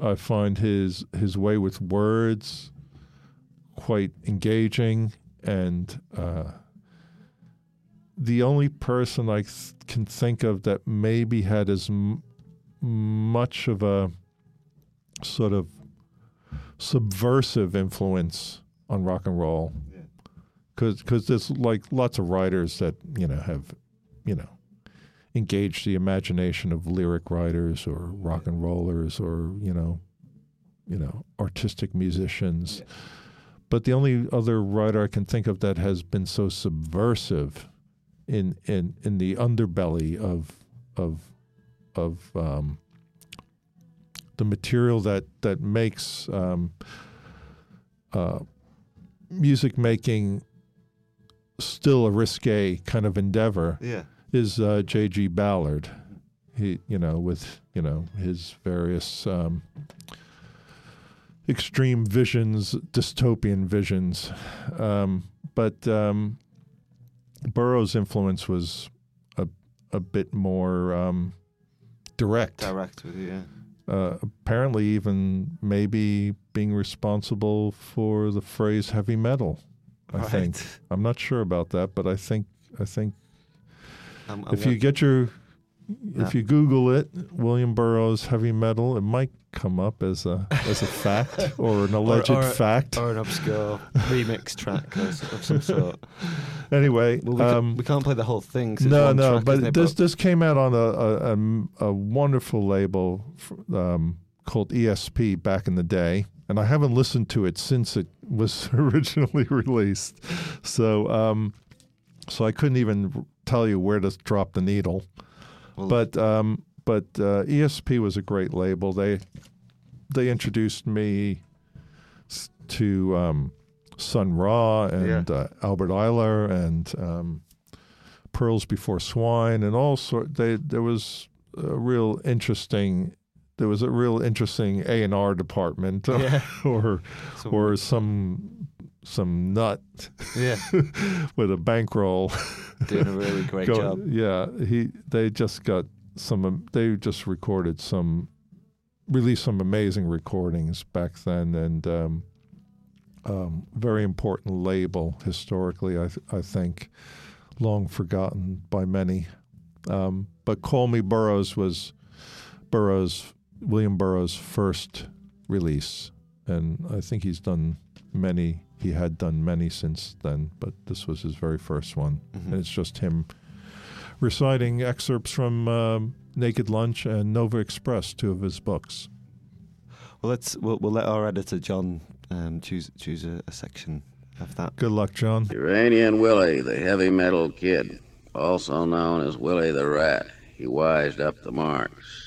I find his his way with words quite engaging, and uh, the only person I th- can think of that maybe had as m- much of a sort of subversive influence on rock and roll. Because there's like lots of writers that you know have you know engaged the imagination of lyric writers or rock and rollers or you know you know artistic musicians. But the only other writer I can think of that has been so subversive in in in the underbelly of of of um, the material that that makes um, uh, music making still a risque kind of endeavor Yeah. is uh, J.G. Ballard. He, you know, with you know his various um, extreme visions, dystopian visions, um, but um, Burroughs' influence was a a bit more um, direct. Direct with you, yeah. Uh, apparently, even maybe being responsible for the phrase "heavy metal." I Right. think I'm not sure about that, but I think I think I'm, I'm if you get your Yeah. if you Google it, William Burroughs heavy metal, it might come up as a as a fact or an alleged or, fact. or an obscure remix track of, some sort. anyway, Well, we, um, can, we can't play the whole thing. no, no, track, but this this came out on a a, a, a wonderful label um, called ESP back in the day, and I haven't listened to it since it was originally released. So, um, so I couldn't even tell you where to drop the needle. Well- but um, but uh, ESP was a great label. They they introduced me to um, Sun Ra and Yeah. uh, Albert Ayler and um, Pearls Before Swine and all sort. They there was a real interesting. There was a real interesting A and R department, Yeah. or Some- or some some nut Yeah. with a bankroll Doing a really great Go- job. Yeah, he they just got some. They just recorded some, released some amazing recordings back then, and um, um, very important label historically. I th- I think long forgotten by many. Um, but Call Me Burroughs was Burroughs William Burroughs' first release, and I think he's done many. He had done many since then, but this was his very first one, and it's just him reciting excerpts from um, Naked Lunch and Nova Express, two of his books. Well, let's we'll, we'll let our editor John um, choose choose a, a section of that. Good luck, John. Uranian Willie, the heavy metal kid, also known as Willie the Rat. He wised up the marks.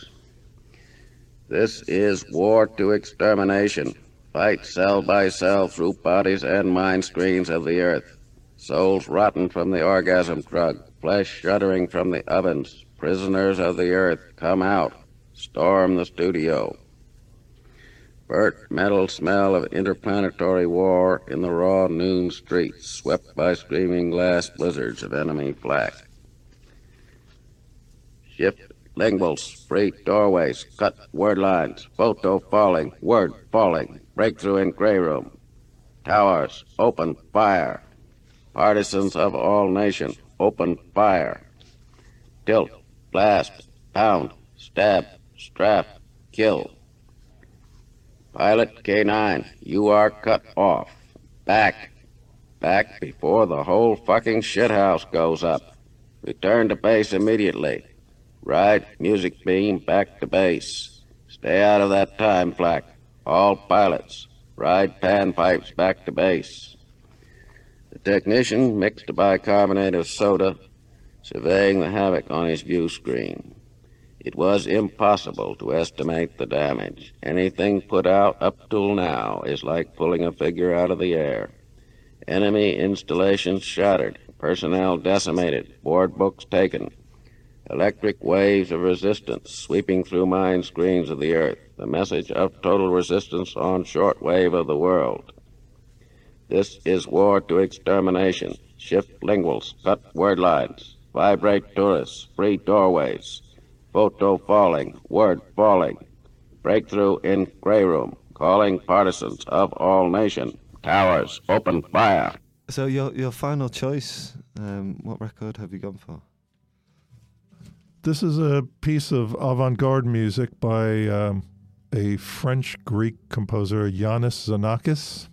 This is war to extermination. Fight cell by cell through bodies and mind screens of the earth. Souls rotten from the orgasm drug, flesh shuddering from the ovens. Prisoners of the earth, come out. Storm the studio. Burnt metal smell of interplanetary war in the raw noon streets, swept by screaming glass blizzards of enemy flak. Shift linguals, free doorways, cut word lines, photo falling, word falling, breakthrough in gray room. Towers, open fire. Partisans of all nation, open fire. Tilt, blast, pound, stab, strap, kill. Pilot K9, you are cut off. Back. Back before the whole fucking shithouse goes up. Return to base immediately. Ride music beam back to base. Stay out of that time flak. All pilots. Ride panpipes back to base. The technician mixed a bicarbonate of soda, surveying the havoc on his view screen. It was impossible to estimate the damage. Anything put out up till now is like pulling a figure out of the air. Enemy installations shattered, personnel decimated, board books taken. Electric waves of resistance sweeping through mind screens of the earth. The message of total resistance on short wave of the world. This is war to extermination. Shift linguals, cut word lines, vibrate tourists, free doorways. Photo falling, word falling. Breakthrough in gray room, calling partisans of all nation. Towers, open fire. So your your final choice, um, what record have you gone for? This is a piece of avant garde music by um, a French Greek composer, Iannis Xenakis.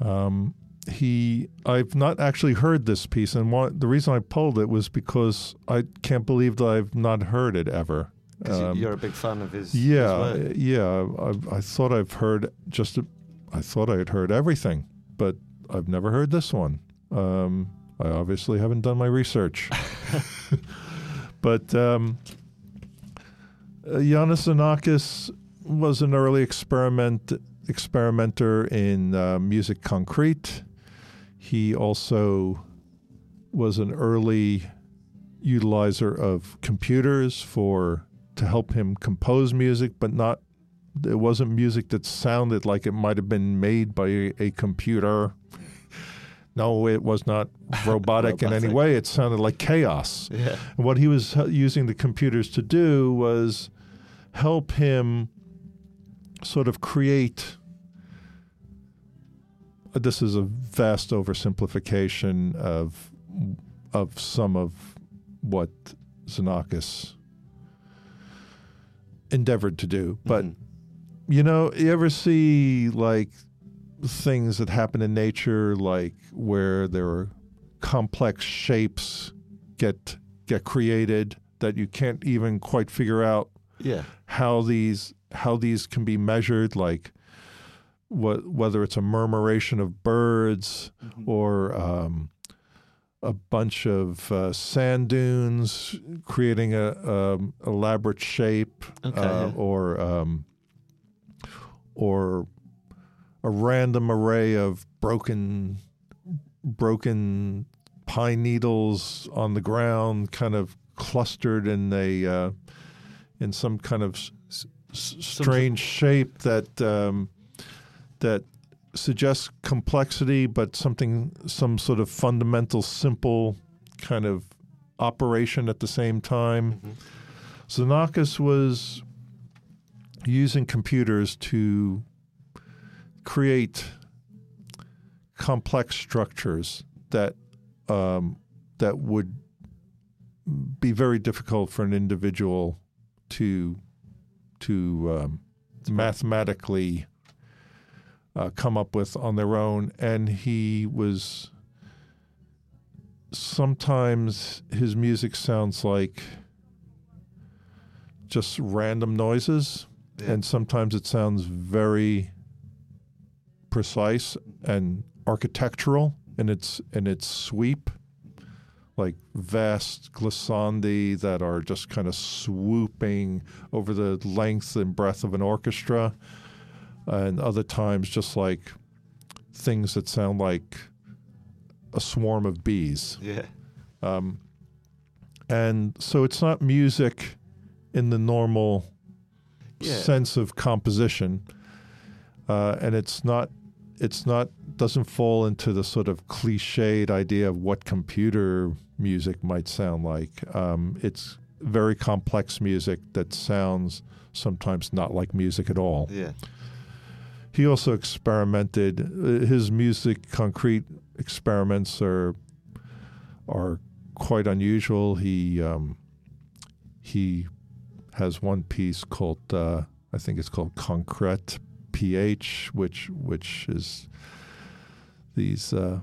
Um, he, I've not actually heard this piece, and the reason I pulled it was because I can't believe that I've not heard it ever. Um, you're a big fan of his. yeah, his yeah. I, I thought I've heard just. I thought I had heard everything, but I've never heard this one. Um, I obviously haven't done my research. but um, Iannis Xenakis was an early experiment experimenter in uh, music concrete. He also was an early utilizer of computers for to help him compose music, but not. It wasn't music that sounded like it might have been made by a, a computer. No, it was not robotic in any way. It sounded like chaos. Yeah. And what he was using the computers to do was help him sort of create. uh, This is a vast oversimplification of of some of what Xenakis endeavored to do, but Mhm. you know, you ever see like things that happen in nature, like where there are complex shapes get get created that you can't even quite figure out Yeah. how these how these can be measured, like what whether it's a murmuration of birds or um, a bunch of uh, sand dunes creating a um, elaborate shape, Okay, uh, yeah. or um, or a random array of broken broken pine needles on the ground, kind of clustered in a uh, in some kind of s- strange shape that um, that suggests complexity, but something some sort of fundamental, simple kind of operation at the same time. Xenakis was using computers to create complex structures that um, that would be very difficult for an individual to to um, mathematically uh, come up with on their own, and he was sometimes his music sounds like just random noises, and sometimes it sounds very precise and architectural in its in its sweep, like vast glissandi that are just kind of swooping over the length and breadth of an orchestra, and other times just like things that sound like a swarm of bees. Yeah. Um, and so it's not music in the normal Yeah. sense of composition, uh, and it's not it's not doesn't fall into the sort of cliched idea of what computer music might sound like. Um, it's very complex music that sounds sometimes not like music at all. Yeah. He also experimented. uh, His music concrete experiments are are quite unusual. He um, he has one piece called uh, I think it's called Concret pH, which which is these uh,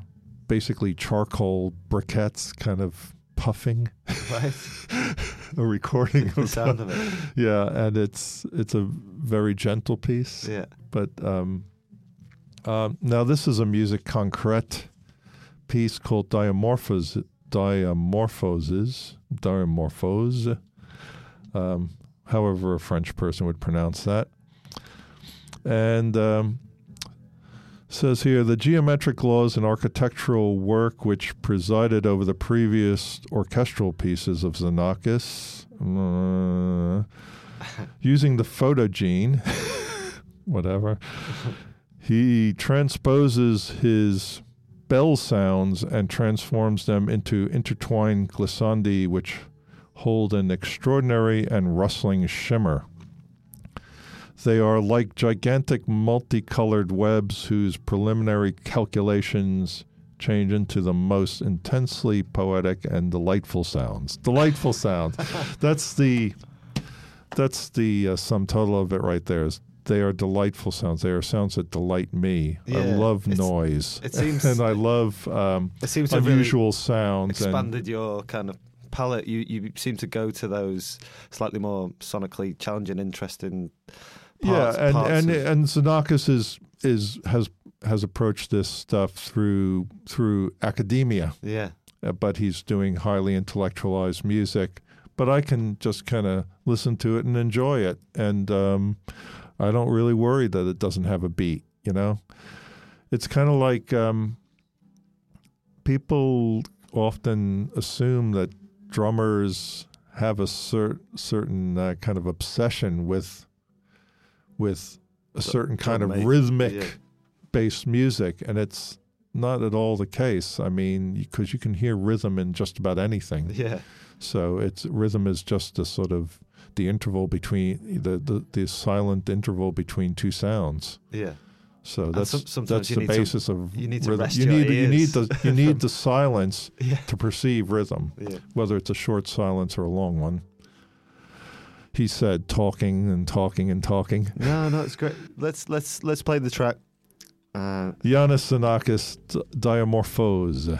basically charcoal briquettes kind of puffing. Right. a recording The of sound of it. Yeah, and it's it's a very gentle piece. Yeah. But um, um, now this is a music concrete piece called Diamorphos Diamorphoses Diamorphose. Um, however a French person would pronounce that. And um, says here the geometric laws and architectural work which presided over the previous orchestral pieces of Xenakis, uh, using the phonogène, whatever, he transposes his bell sounds and transforms them into intertwined glissandi which hold an extraordinary and rustling shimmer. They are like gigantic multicolored webs whose preliminary calculations change into the most intensely poetic and delightful sounds. Delightful sounds. That's the that's the uh, sum total of it right there. Is they are delightful sounds. They are sounds that delight me. I love noise. it seems- and I love um, It seems have really unusual sounds. And, expanded your kind of palette. You you seem to go to those slightly more sonically challenging, interesting. Parts, yeah, and parts and of- and Xenakis is is has has approached this stuff through through academia. Yeah. uh, but he's doing highly intellectualized music. But I can just kind of listen to it and enjoy it, and um, I don't really worry that it doesn't have a beat. You know, it's kind of like um, people often assume that drummers have a cer- certain uh, kind of obsession with with a certain kind of rhythmic yeah. based music, and it's not at all the case. I mean, because you can hear rhythm in just about anything. Yeah. So it's rhythm is just a sort of the interval between the the, the silent interval between two sounds. Yeah. So that's that's the need to- basis of you need to rhythm. rest you your need you need the you need the silence Yeah. to perceive rhythm, Yeah. whether it's a short silence or a long one. He said, talking and talking and talking. No, no, it's great. Let's let's let's play the track. Uh, Iannis Xenakis, Diamorphose.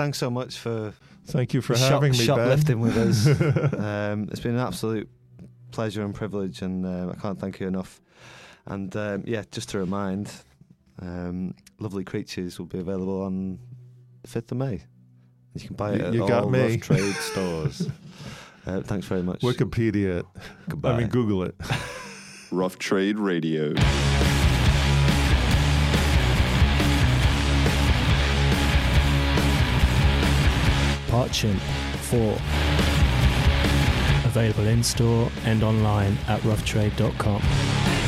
Thanks so much for Thank you for shop- having me, Ben. shoplifting with us. um, it's been an absolute pleasure and privilege, and uh, I can't thank you enough. And um, yeah, just to remind, um, Lovely Creatures will be available on the fifth of May. You can buy it You- at you all got me. rough trade stores. Uh, thanks very much. Wikipedia it. Goodbye. I mean, Google it. Rough Trade Radio. Part Chimp 4. Available in store and online at roughtrade.com.